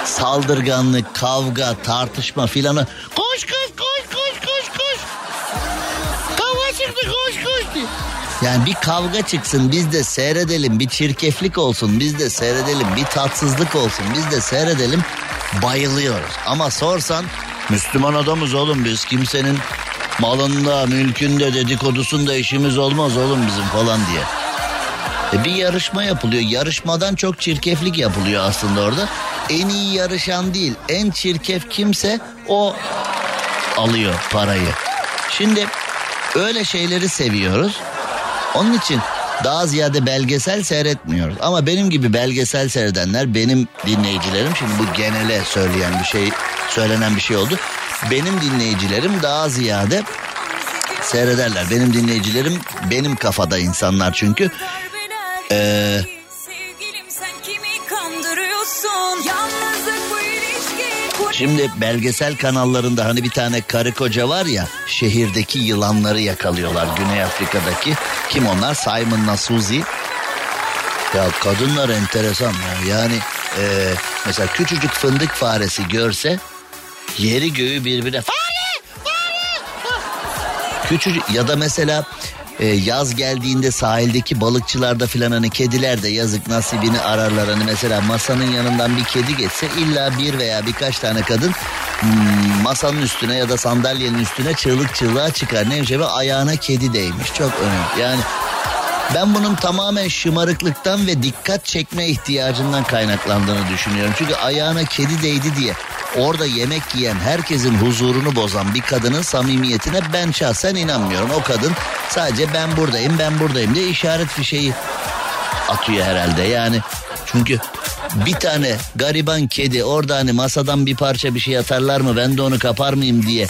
saldırganlık kavga tartışma filanı. Koş koş Yani bir kavga çıksın biz de seyredelim bir çirkeflik olsun biz de seyredelim bir tatsızlık olsun biz de seyredelim bayılıyoruz. Ama sorsan Müslüman adamız oğlum biz kimsenin malında mülkünde dedikodusunda işimiz olmaz oğlum bizim falan diye. E bir yarışma yapılıyor. Yarışmadan çok çirkeflik yapılıyor aslında orada. En iyi yarışan değil, en çirkef kimse o alıyor parayı. Şimdi öyle şeyleri seviyoruz. Onun için daha ziyade belgesel seyretmiyoruz. Ama benim gibi belgesel seyredenler benim dinleyicilerim şimdi bu genele söyleyen bir şey söylenen bir şey oldu. Benim dinleyicilerim daha ziyade seyrederler. Benim dinleyicilerim benim kafada insanlar çünkü. Ee, Sevgilim sen kimi kandırıyorsun? İlişki. Şimdi belgesel kanallarında hani bir tane karı koca var ya şehirdeki yılanları yakalıyorlar Güney Afrika'daki. Kim onlar? Simon'la Suzy. Ya kadınlar enteresan ya. Yani e, mesela küçücük fındık faresi görse yeri göğü birbirine fare fare küçücük ya da mesela e, yaz geldiğinde sahildeki balıkçılarda filan hani kediler de yazık nasibini ararlar. Hani mesela masanın yanından bir kedi geçse illa bir veya birkaç tane kadın hmm, masanın üstüne ya da sandalyenin üstüne çığlık çığlığa çıkar. Neymiş efendim ayağına kedi değmiş. Çok önemli. Yani ben bunun tamamen şımarıklıktan ve dikkat çekme ihtiyacından kaynaklandığını düşünüyorum. Çünkü ayağına kedi değdi diye orada yemek yiyen herkesin huzurunu bozan bir kadının samimiyetine ben şahsen inanmıyorum. O kadın sadece ben buradayım ben buradayım diye işaret fişeği atıyor herhalde. Yani çünkü bir tane gariban kedi orada hani masadan bir parça bir şey atarlar mı ben de onu kapar mıyım diye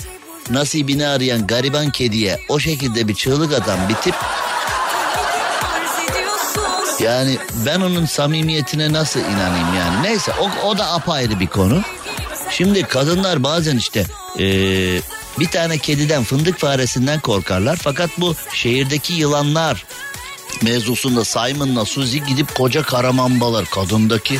nasibini arayan gariban kediye o şekilde bir çığlık atan bir tip. Yani ben onun samimiyetine nasıl inanayım yani. Neyse o, o da apayrı bir konu. Şimdi kadınlar bazen işte eee, bir tane kediden fındık faresinden korkarlar. Fakat bu şehirdeki yılanlar mevzusunda Simon'la Suzy gidip koca karamambalar kadındaki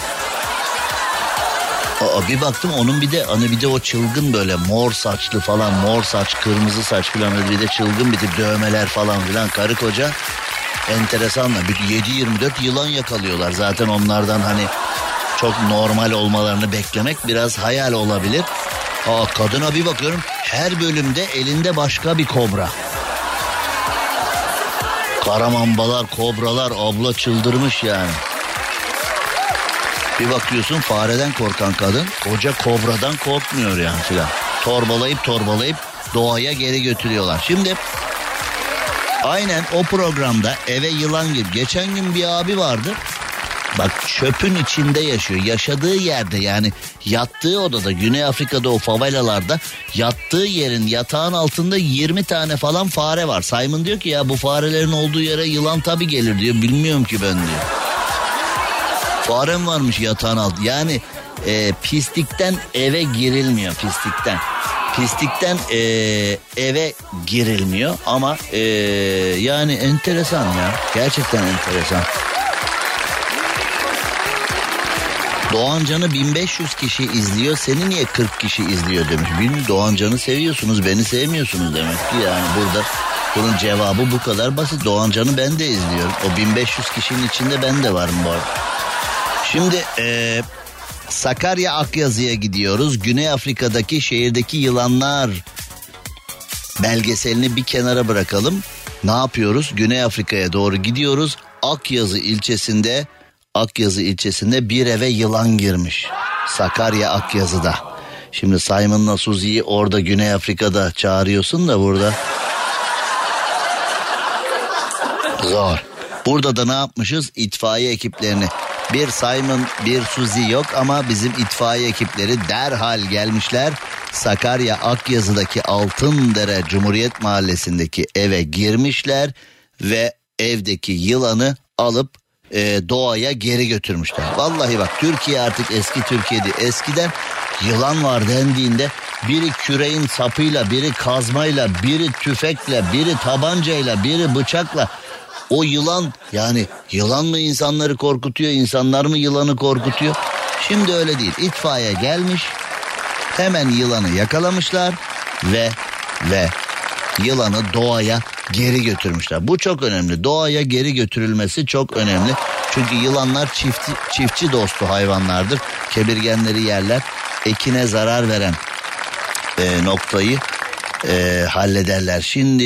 Aa, bir baktım onun bir de hani bir de o çılgın böyle mor saçlı falan mor saç kırmızı saç falan bir de çılgın bir tip dövmeler falan filan karı koca enteresanlar. Bir 7-24 yılan yakalıyorlar zaten onlardan hani çok normal olmalarını beklemek biraz hayal olabilir. Aa, kadına bir bakıyorum her bölümde elinde başka bir kobra. Karamambalar, kobralar, abla çıldırmış yani. Bir bakıyorsun fareden korkan kadın koca kobradan korkmuyor yani filan. Torbalayıp torbalayıp doğaya geri götürüyorlar. Şimdi aynen o programda eve yılan gibi. Geçen gün bir abi vardı. Bak çöpün içinde yaşıyor. Yaşadığı yerde yani yattığı odada Güney Afrika'da o favelalarda yattığı yerin yatağın altında 20 tane falan fare var. Simon diyor ki ya bu farelerin olduğu yere yılan tabii gelir diyor. Bilmiyorum ki ben diyor. Farem varmış yatağın altı. Yani e, pislikten eve girilmiyor pislikten. Pislikten e, eve girilmiyor ama e, yani enteresan ya. Gerçekten enteresan. Doğancan'ı 1500 kişi izliyor. Seni niye 40 kişi izliyor demiş. Bilmiyorum Doğancan'ı seviyorsunuz beni sevmiyorsunuz demek ki yani burada bunun cevabı bu kadar basit. Doğancan'ı ben de izliyorum. O 1500 kişinin içinde ben de varım bu arada. Şimdi e, Sakarya Akyazı'ya gidiyoruz. Güney Afrika'daki şehirdeki yılanlar belgeselini bir kenara bırakalım. ne yapıyoruz? Güney Afrika'ya doğru gidiyoruz. Akyazı ilçesinde Akyazı ilçesinde bir eve yılan girmiş. Sakarya Akyazı'da. Şimdi Simon'la Suzi'yi orada Güney Afrika'da çağırıyorsun da burada. Zor. Burada da ne yapmışız? İtfaiye ekiplerini. Bir Simon, bir Suzi yok ama bizim itfaiye ekipleri derhal gelmişler. Sakarya Akyazı'daki Altındere Cumhuriyet Mahallesi'ndeki eve girmişler ve evdeki yılanı alıp e, doğaya geri götürmüşler. Vallahi bak Türkiye artık eski Türkiye'di. Eskiden yılan var dendiğinde biri küreğin sapıyla, biri kazmayla, biri tüfekle, biri tabancayla, biri bıçakla o yılan yani yılan mı insanları korkutuyor, insanlar mı yılanı korkutuyor? Şimdi öyle değil. İtfaiye gelmiş, hemen yılanı yakalamışlar ve ve yılanı doğaya geri götürmüşler. Bu çok önemli. Doğaya geri götürülmesi çok önemli. Çünkü yılanlar çiftçi, çiftçi dostu hayvanlardır. Kemirgenleri yerler. Ekine zarar veren e, noktayı e, hallederler. Şimdi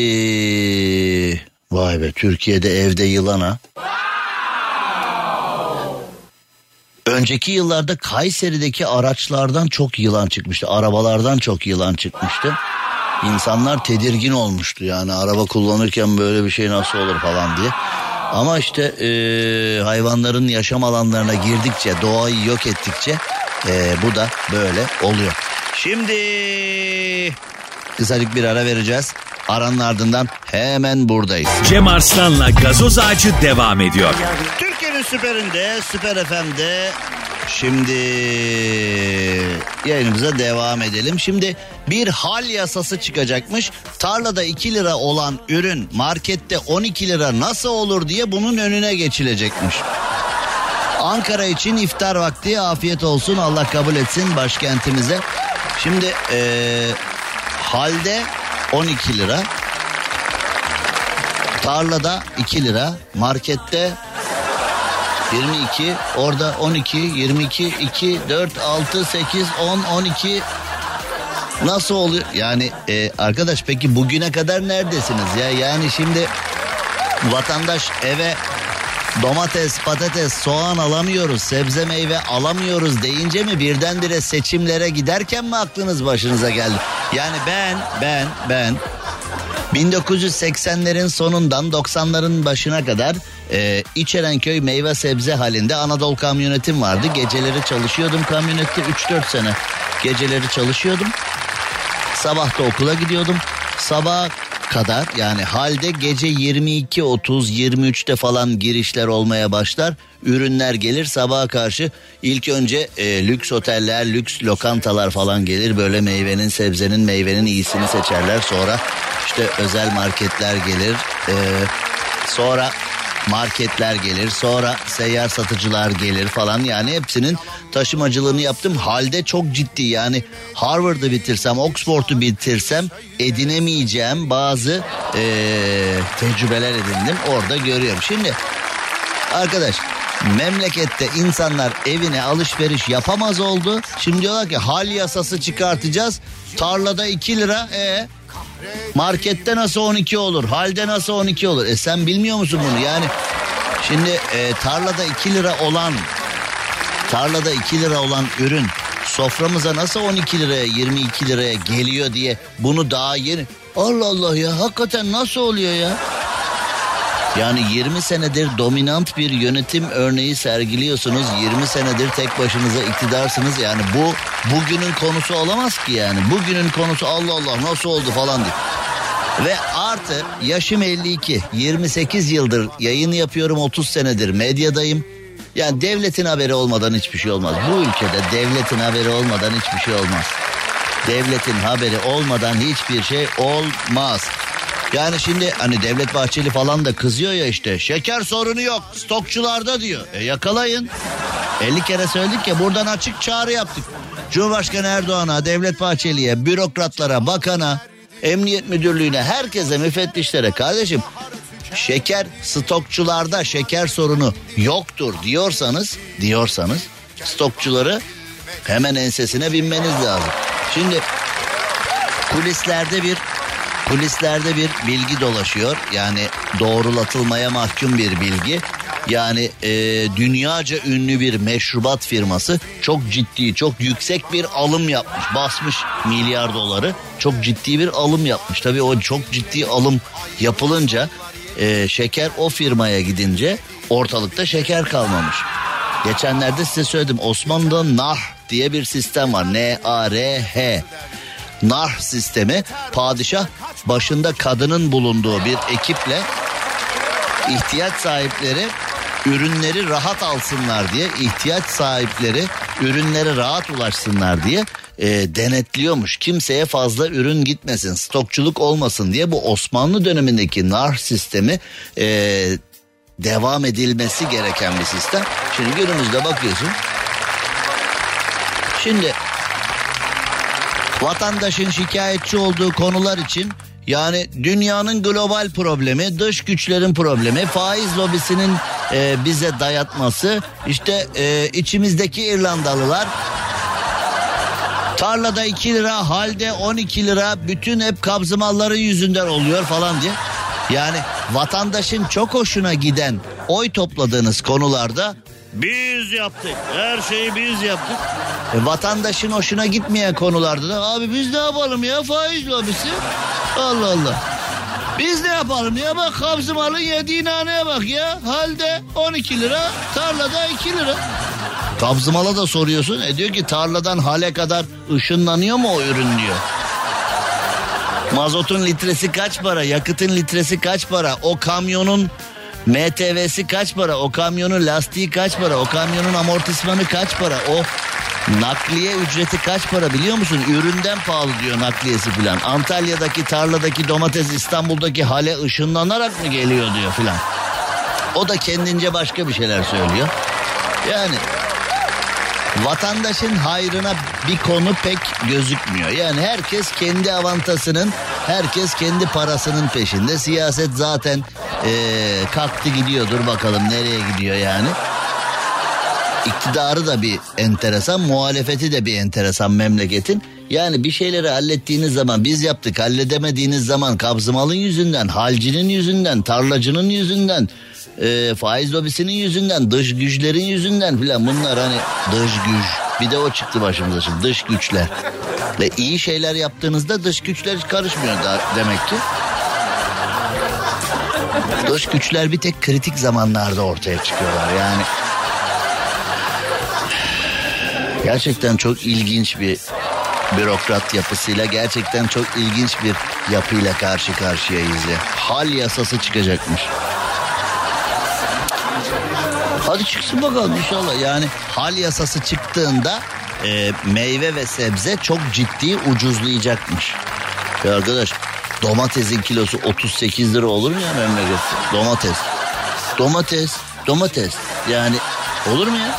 vay be Türkiye'de evde yılana. Önceki yıllarda Kayseri'deki araçlardan çok yılan çıkmıştı. Arabalardan çok yılan çıkmıştı. İnsanlar tedirgin olmuştu yani araba kullanırken böyle bir şey nasıl olur falan diye. Ama işte e, hayvanların yaşam alanlarına girdikçe, doğayı yok ettikçe e, bu da böyle oluyor. Şimdi kısacık bir ara vereceğiz. Aranın ardından hemen buradayız. Cem Arslan'la gazoz ağacı devam ediyor. Türkiye'nin süperinde, süper FM'de şimdi yayınımıza devam edelim. Şimdi bir hal yasası çıkacakmış. Tarlada 2 lira olan ürün markette 12 lira nasıl olur diye bunun önüne geçilecekmiş. Ankara için iftar vakti afiyet olsun Allah kabul etsin başkentimize. Şimdi eee, halde 12 lira. Tarlada 2 lira. Markette 22 orada 12 22 2 4 6 8 10 12 nasıl oluyor yani e, arkadaş peki bugüne kadar neredesiniz ya yani şimdi vatandaş eve domates patates soğan alamıyoruz sebze meyve alamıyoruz deyince mi birdenbire seçimlere giderken mi aklınız başınıza geldi yani ben ben ben 1980'lerin sonundan 90'ların başına kadar e, İçerenköy meyve sebze halinde Anadolu kamyonetim vardı. Geceleri çalışıyordum kamyonette 3-4 sene. Geceleri çalışıyordum. Sabah da okula gidiyordum. Sabah kadar yani halde gece 22 30 23'te falan girişler olmaya başlar. Ürünler gelir sabaha karşı ilk önce e, lüks oteller, lüks lokantalar falan gelir. Böyle meyvenin, sebzenin, meyvenin iyisini seçerler. Sonra işte özel marketler gelir. E, sonra marketler gelir sonra seyyar satıcılar gelir falan. Yani hepsinin taşımacılığını yaptım. Halde çok ciddi. Yani Harvard'ı bitirsem Oxford'u bitirsem edinemeyeceğim bazı eee, tecrübeler edindim. Orada görüyorum. Şimdi arkadaş memlekette insanlar evine alışveriş yapamaz oldu. Şimdi diyorlar ki hal yasası çıkartacağız. Tarlada 2 lira e Markette nasıl 12 olur? Halde nasıl 12 olur? E sen bilmiyor musun bunu? Yani şimdi e, tarlada 2 lira olan tarlada 2 lira olan ürün soframıza nasıl 12 liraya 22 liraya geliyor diye bunu daha yeni Allah Allah ya hakikaten nasıl oluyor ya? Yani 20 senedir dominant bir yönetim örneği sergiliyorsunuz. 20 senedir tek başınıza iktidarsınız. Yani bu bugünün konusu olamaz ki yani. Bugünün konusu Allah Allah nasıl oldu falan diye. Ve artı yaşım 52. 28 yıldır yayın yapıyorum 30 senedir medyadayım. Yani devletin haberi olmadan hiçbir şey olmaz. Bu ülkede devletin haberi olmadan hiçbir şey olmaz. Devletin haberi olmadan hiçbir şey olmaz. Yani şimdi hani Devlet Bahçeli falan da kızıyor ya işte şeker sorunu yok stokçularda diyor. E yakalayın. 50 kere söyledik ya buradan açık çağrı yaptık. Cumhurbaşkanı Erdoğan'a, Devlet Bahçeli'ye, bürokratlara, bakana, emniyet müdürlüğüne, herkese, müfettişlere kardeşim şeker stokçularda şeker sorunu yoktur diyorsanız, diyorsanız stokçuları hemen ensesine binmeniz lazım. Şimdi kulislerde bir Kulislerde bir bilgi dolaşıyor. Yani doğrulatılmaya mahkum bir bilgi. Yani e, dünyaca ünlü bir meşrubat firması çok ciddi, çok yüksek bir alım yapmış. Basmış milyar doları. Çok ciddi bir alım yapmış. Tabii o çok ciddi alım yapılınca e, şeker o firmaya gidince ortalıkta şeker kalmamış. Geçenlerde size söyledim Osmanlı'da nah diye bir sistem var. N-A-R-H. Nar sistemi padişah başında kadının bulunduğu bir ekiple ihtiyaç sahipleri ürünleri rahat alsınlar diye ihtiyaç sahipleri ürünlere rahat ulaşsınlar diye e, denetliyormuş. Kimseye fazla ürün gitmesin, stokçuluk olmasın diye bu Osmanlı dönemindeki nar sistemi e, devam edilmesi gereken bir sistem. Şimdi günümüzde bakıyorsun. Şimdi vatandaşın şikayetçi olduğu konular için yani dünyanın global problemi, dış güçlerin problemi, faiz lobisinin e, bize dayatması, işte e, içimizdeki İrlandalılar tarlada 2 lira, halde 12 lira, bütün hep kabzı malların yüzünden oluyor falan diye. Yani vatandaşın çok hoşuna giden oy topladığınız konularda biz yaptık. Her şeyi biz yaptık. E, vatandaşın hoşuna gitmeyen konularda da abi biz ne yapalım ya faiz lobisi. Allah Allah. Biz ne yapalım ya bak kabzı malın yediği naneye bak ya. Halde 12 lira tarlada 2 lira. Kabzı mala da soruyorsun. E diyor ki tarladan hale kadar ışınlanıyor mu o ürün diyor. Mazotun litresi kaç para? Yakıtın litresi kaç para? O kamyonun MTV'si kaç para? O kamyonun lastiği kaç para? O kamyonun amortismanı kaç para? O nakliye ücreti kaç para biliyor musun? Üründen pahalı diyor nakliyesi filan. Antalya'daki tarladaki domates İstanbul'daki hale ışınlanarak mı geliyor diyor filan. O da kendince başka bir şeyler söylüyor. Yani vatandaşın hayrına bir konu pek gözükmüyor. Yani herkes kendi avantasının, herkes kendi parasının peşinde. Siyaset zaten ee, kalktı gidiyor. Dur bakalım nereye gidiyor yani. İktidarı da bir enteresan, muhalefeti de bir enteresan memleketin. Yani bir şeyleri hallettiğiniz zaman biz yaptık halledemediğiniz zaman kabzımalın yüzünden, halcinin yüzünden, tarlacının yüzünden, e, faiz lobisinin yüzünden, dış güçlerin yüzünden filan bunlar hani dış güç. Bir de o çıktı başımıza şimdi dış güçler. Ve iyi şeyler yaptığınızda dış güçler karışmıyor da demek ki. Dış güçler bir tek kritik zamanlarda ortaya çıkıyorlar yani. Gerçekten çok ilginç bir bürokrat yapısıyla gerçekten çok ilginç bir yapıyla karşı karşıyayız ya. Hal yasası çıkacakmış. Hadi çıksın bakalım inşallah. Yani hal yasası çıktığında e, meyve ve sebze çok ciddi ucuzlayacakmış. Ya arkadaş domatesin kilosu 38 lira olur mu ya memleket? Domates. Domates. Domates. Yani olur mu ya?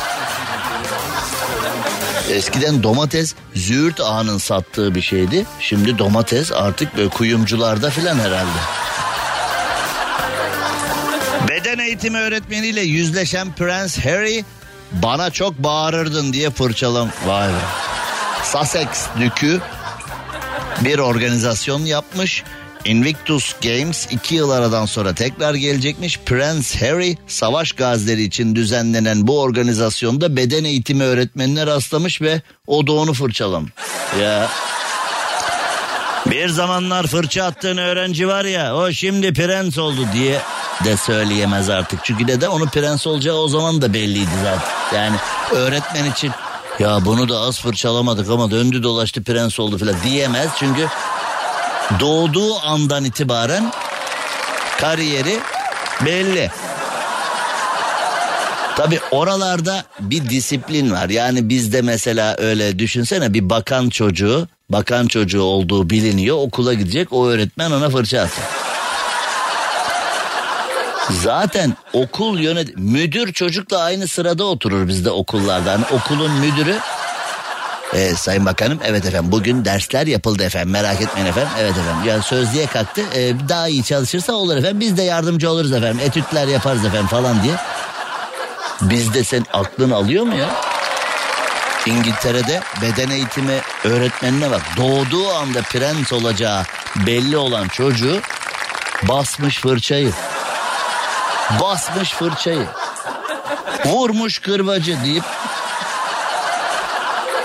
Eskiden domates Züğürt Ağa'nın sattığı bir şeydi. Şimdi domates artık böyle kuyumcularda filan herhalde. Beden eğitimi öğretmeniyle yüzleşen Prens Harry bana çok bağırırdın diye fırçalam. Vay be. Sussex Dükü bir organizasyon yapmış. Invictus Games iki yıl aradan sonra tekrar gelecekmiş. Prince Harry savaş gazileri için düzenlenen bu organizasyonda beden eğitimi öğretmenine rastlamış ve o da onu fırçalamış. Ya bir zamanlar fırça attığın öğrenci var ya o şimdi prens oldu diye de söyleyemez artık. Çünkü de onu prens olacağı o zaman da belliydi zaten. Yani öğretmen için ya bunu da az fırçalamadık ama döndü dolaştı prens oldu falan diyemez. Çünkü doğduğu andan itibaren kariyeri belli. Tabi oralarda bir disiplin var. Yani bizde mesela öyle düşünsene bir bakan çocuğu, bakan çocuğu olduğu biliniyor. Okula gidecek o öğretmen ona fırça atacak. Zaten okul yönet müdür çocukla aynı sırada oturur bizde okullarda. Hani okulun müdürü ee, Sayın Bakanım evet efendim bugün dersler yapıldı efendim merak etmeyin efendim. Evet efendim yani sözlüğe kalktı ee, daha iyi çalışırsa olur efendim biz de yardımcı oluruz efendim etütler yaparız efendim falan diye. Bizde sen aklın alıyor mu ya? İngiltere'de beden eğitimi öğretmenine bak doğduğu anda prens olacağı belli olan çocuğu basmış fırçayı. Basmış fırçayı. Vurmuş kırbacı deyip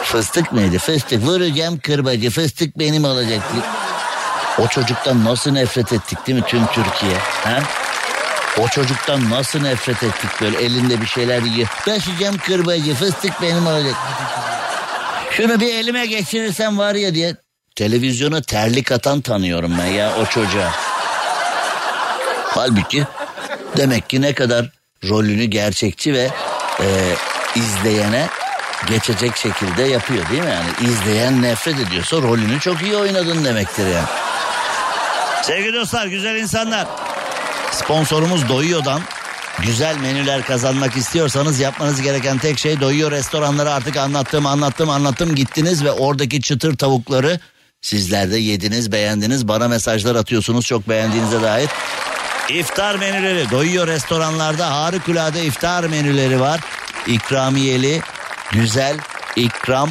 Fıstık neydi? Fıstık. Vuracağım kırbacı. Fıstık benim olacak. O çocuktan nasıl nefret ettik değil mi tüm Türkiye? Ha? O çocuktan nasıl nefret ettik böyle elinde bir şeyler yiyor. Taşıyacağım kırbacı fıstık benim olacak. Şunu bir elime geçirirsem var ya diye televizyona terlik atan tanıyorum ben ya o çocuğa. Halbuki demek ki ne kadar rolünü gerçekçi ve e, izleyene geçecek şekilde yapıyor değil mi? Yani izleyen nefret ediyorsa rolünü çok iyi oynadın demektir yani. Sevgili dostlar, güzel insanlar. Sponsorumuz Doyuyor'dan güzel menüler kazanmak istiyorsanız yapmanız gereken tek şey Doyuyor restoranları artık anlattım anlattım anlattım gittiniz ve oradaki çıtır tavukları sizler de yediniz beğendiniz bana mesajlar atıyorsunuz çok beğendiğinize dair. İftar menüleri Doyuyor restoranlarda harikulade iftar menüleri var. İkramiyeli güzel ikram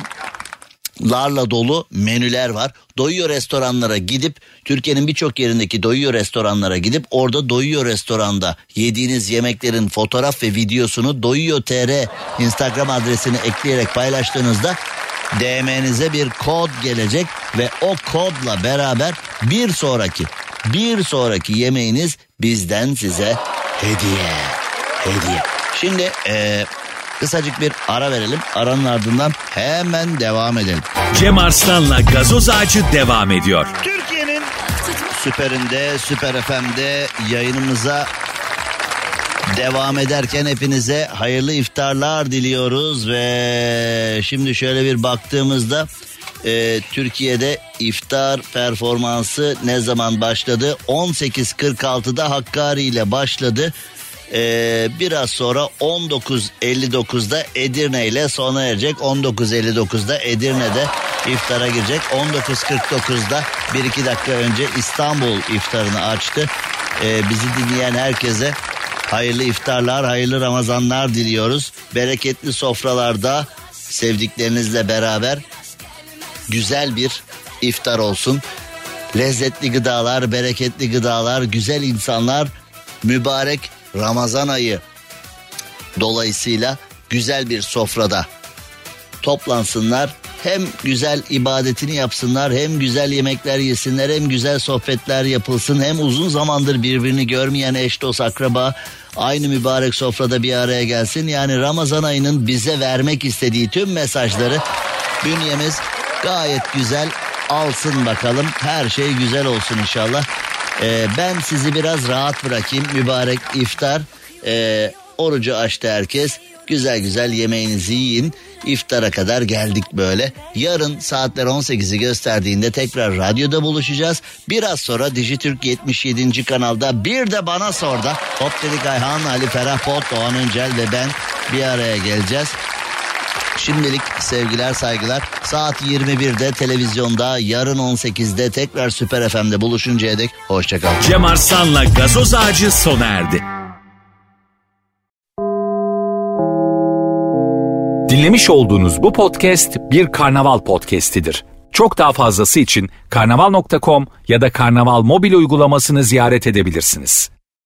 larla dolu menüler var. Doyuyor restoranlara gidip Türkiye'nin birçok yerindeki doyuyor restoranlara gidip orada doyuyor restoranda yediğiniz yemeklerin fotoğraf ve videosunu doyuyor tr Instagram adresini ekleyerek paylaştığınızda DM'nize bir kod gelecek ve o kodla beraber bir sonraki bir sonraki yemeğiniz bizden size hediye. Hediye. Şimdi eee Kısacık bir ara verelim. Aranın ardından hemen devam edelim. Cem Arslan'la gazoz ağacı devam ediyor. Türkiye'nin süperinde, süper FM'de yayınımıza devam ederken hepinize hayırlı iftarlar diliyoruz ve şimdi şöyle bir baktığımızda e, Türkiye'de iftar performansı ne zaman başladı? 18.46'da Hakkari ile başladı. Ee, biraz sonra 19.59'da Edirne ile sona erecek. 19.59'da Edirne'de iftara girecek. 19.49'da 1-2 dakika önce İstanbul iftarını açtı. Ee, bizi dinleyen herkese hayırlı iftarlar, hayırlı Ramazanlar diliyoruz. Bereketli sofralarda sevdiklerinizle beraber güzel bir iftar olsun. Lezzetli gıdalar, bereketli gıdalar, güzel insanlar, mübarek Ramazan ayı dolayısıyla güzel bir sofrada toplansınlar. Hem güzel ibadetini yapsınlar, hem güzel yemekler yesinler, hem güzel sohbetler yapılsın, hem uzun zamandır birbirini görmeyen eş dost akraba aynı mübarek sofrada bir araya gelsin. Yani Ramazan ayının bize vermek istediği tüm mesajları bünyemiz gayet güzel alsın bakalım. Her şey güzel olsun inşallah. Ee, ben sizi biraz rahat bırakayım. Mübarek iftar. Ee, orucu açtı herkes. Güzel güzel yemeğinizi yiyin. İftara kadar geldik böyle. Yarın saatler 18'i gösterdiğinde tekrar radyoda buluşacağız. Biraz sonra Dijitürk 77. kanalda bir de bana sor da Hop dedik Ayhan, Ali Ferah Pot, Doğan Öncel ve ben bir araya geleceğiz. Şimdilik sevgiler saygılar. Saat 21'de televizyonda yarın 18'de tekrar Süper FM'de buluşuncaya dek hoşçakalın. Cem Arslan'la gazoz ağacı sona erdi. Dinlemiş olduğunuz bu podcast bir karnaval podcastidir. Çok daha fazlası için karnaval.com ya da karnaval mobil uygulamasını ziyaret edebilirsiniz.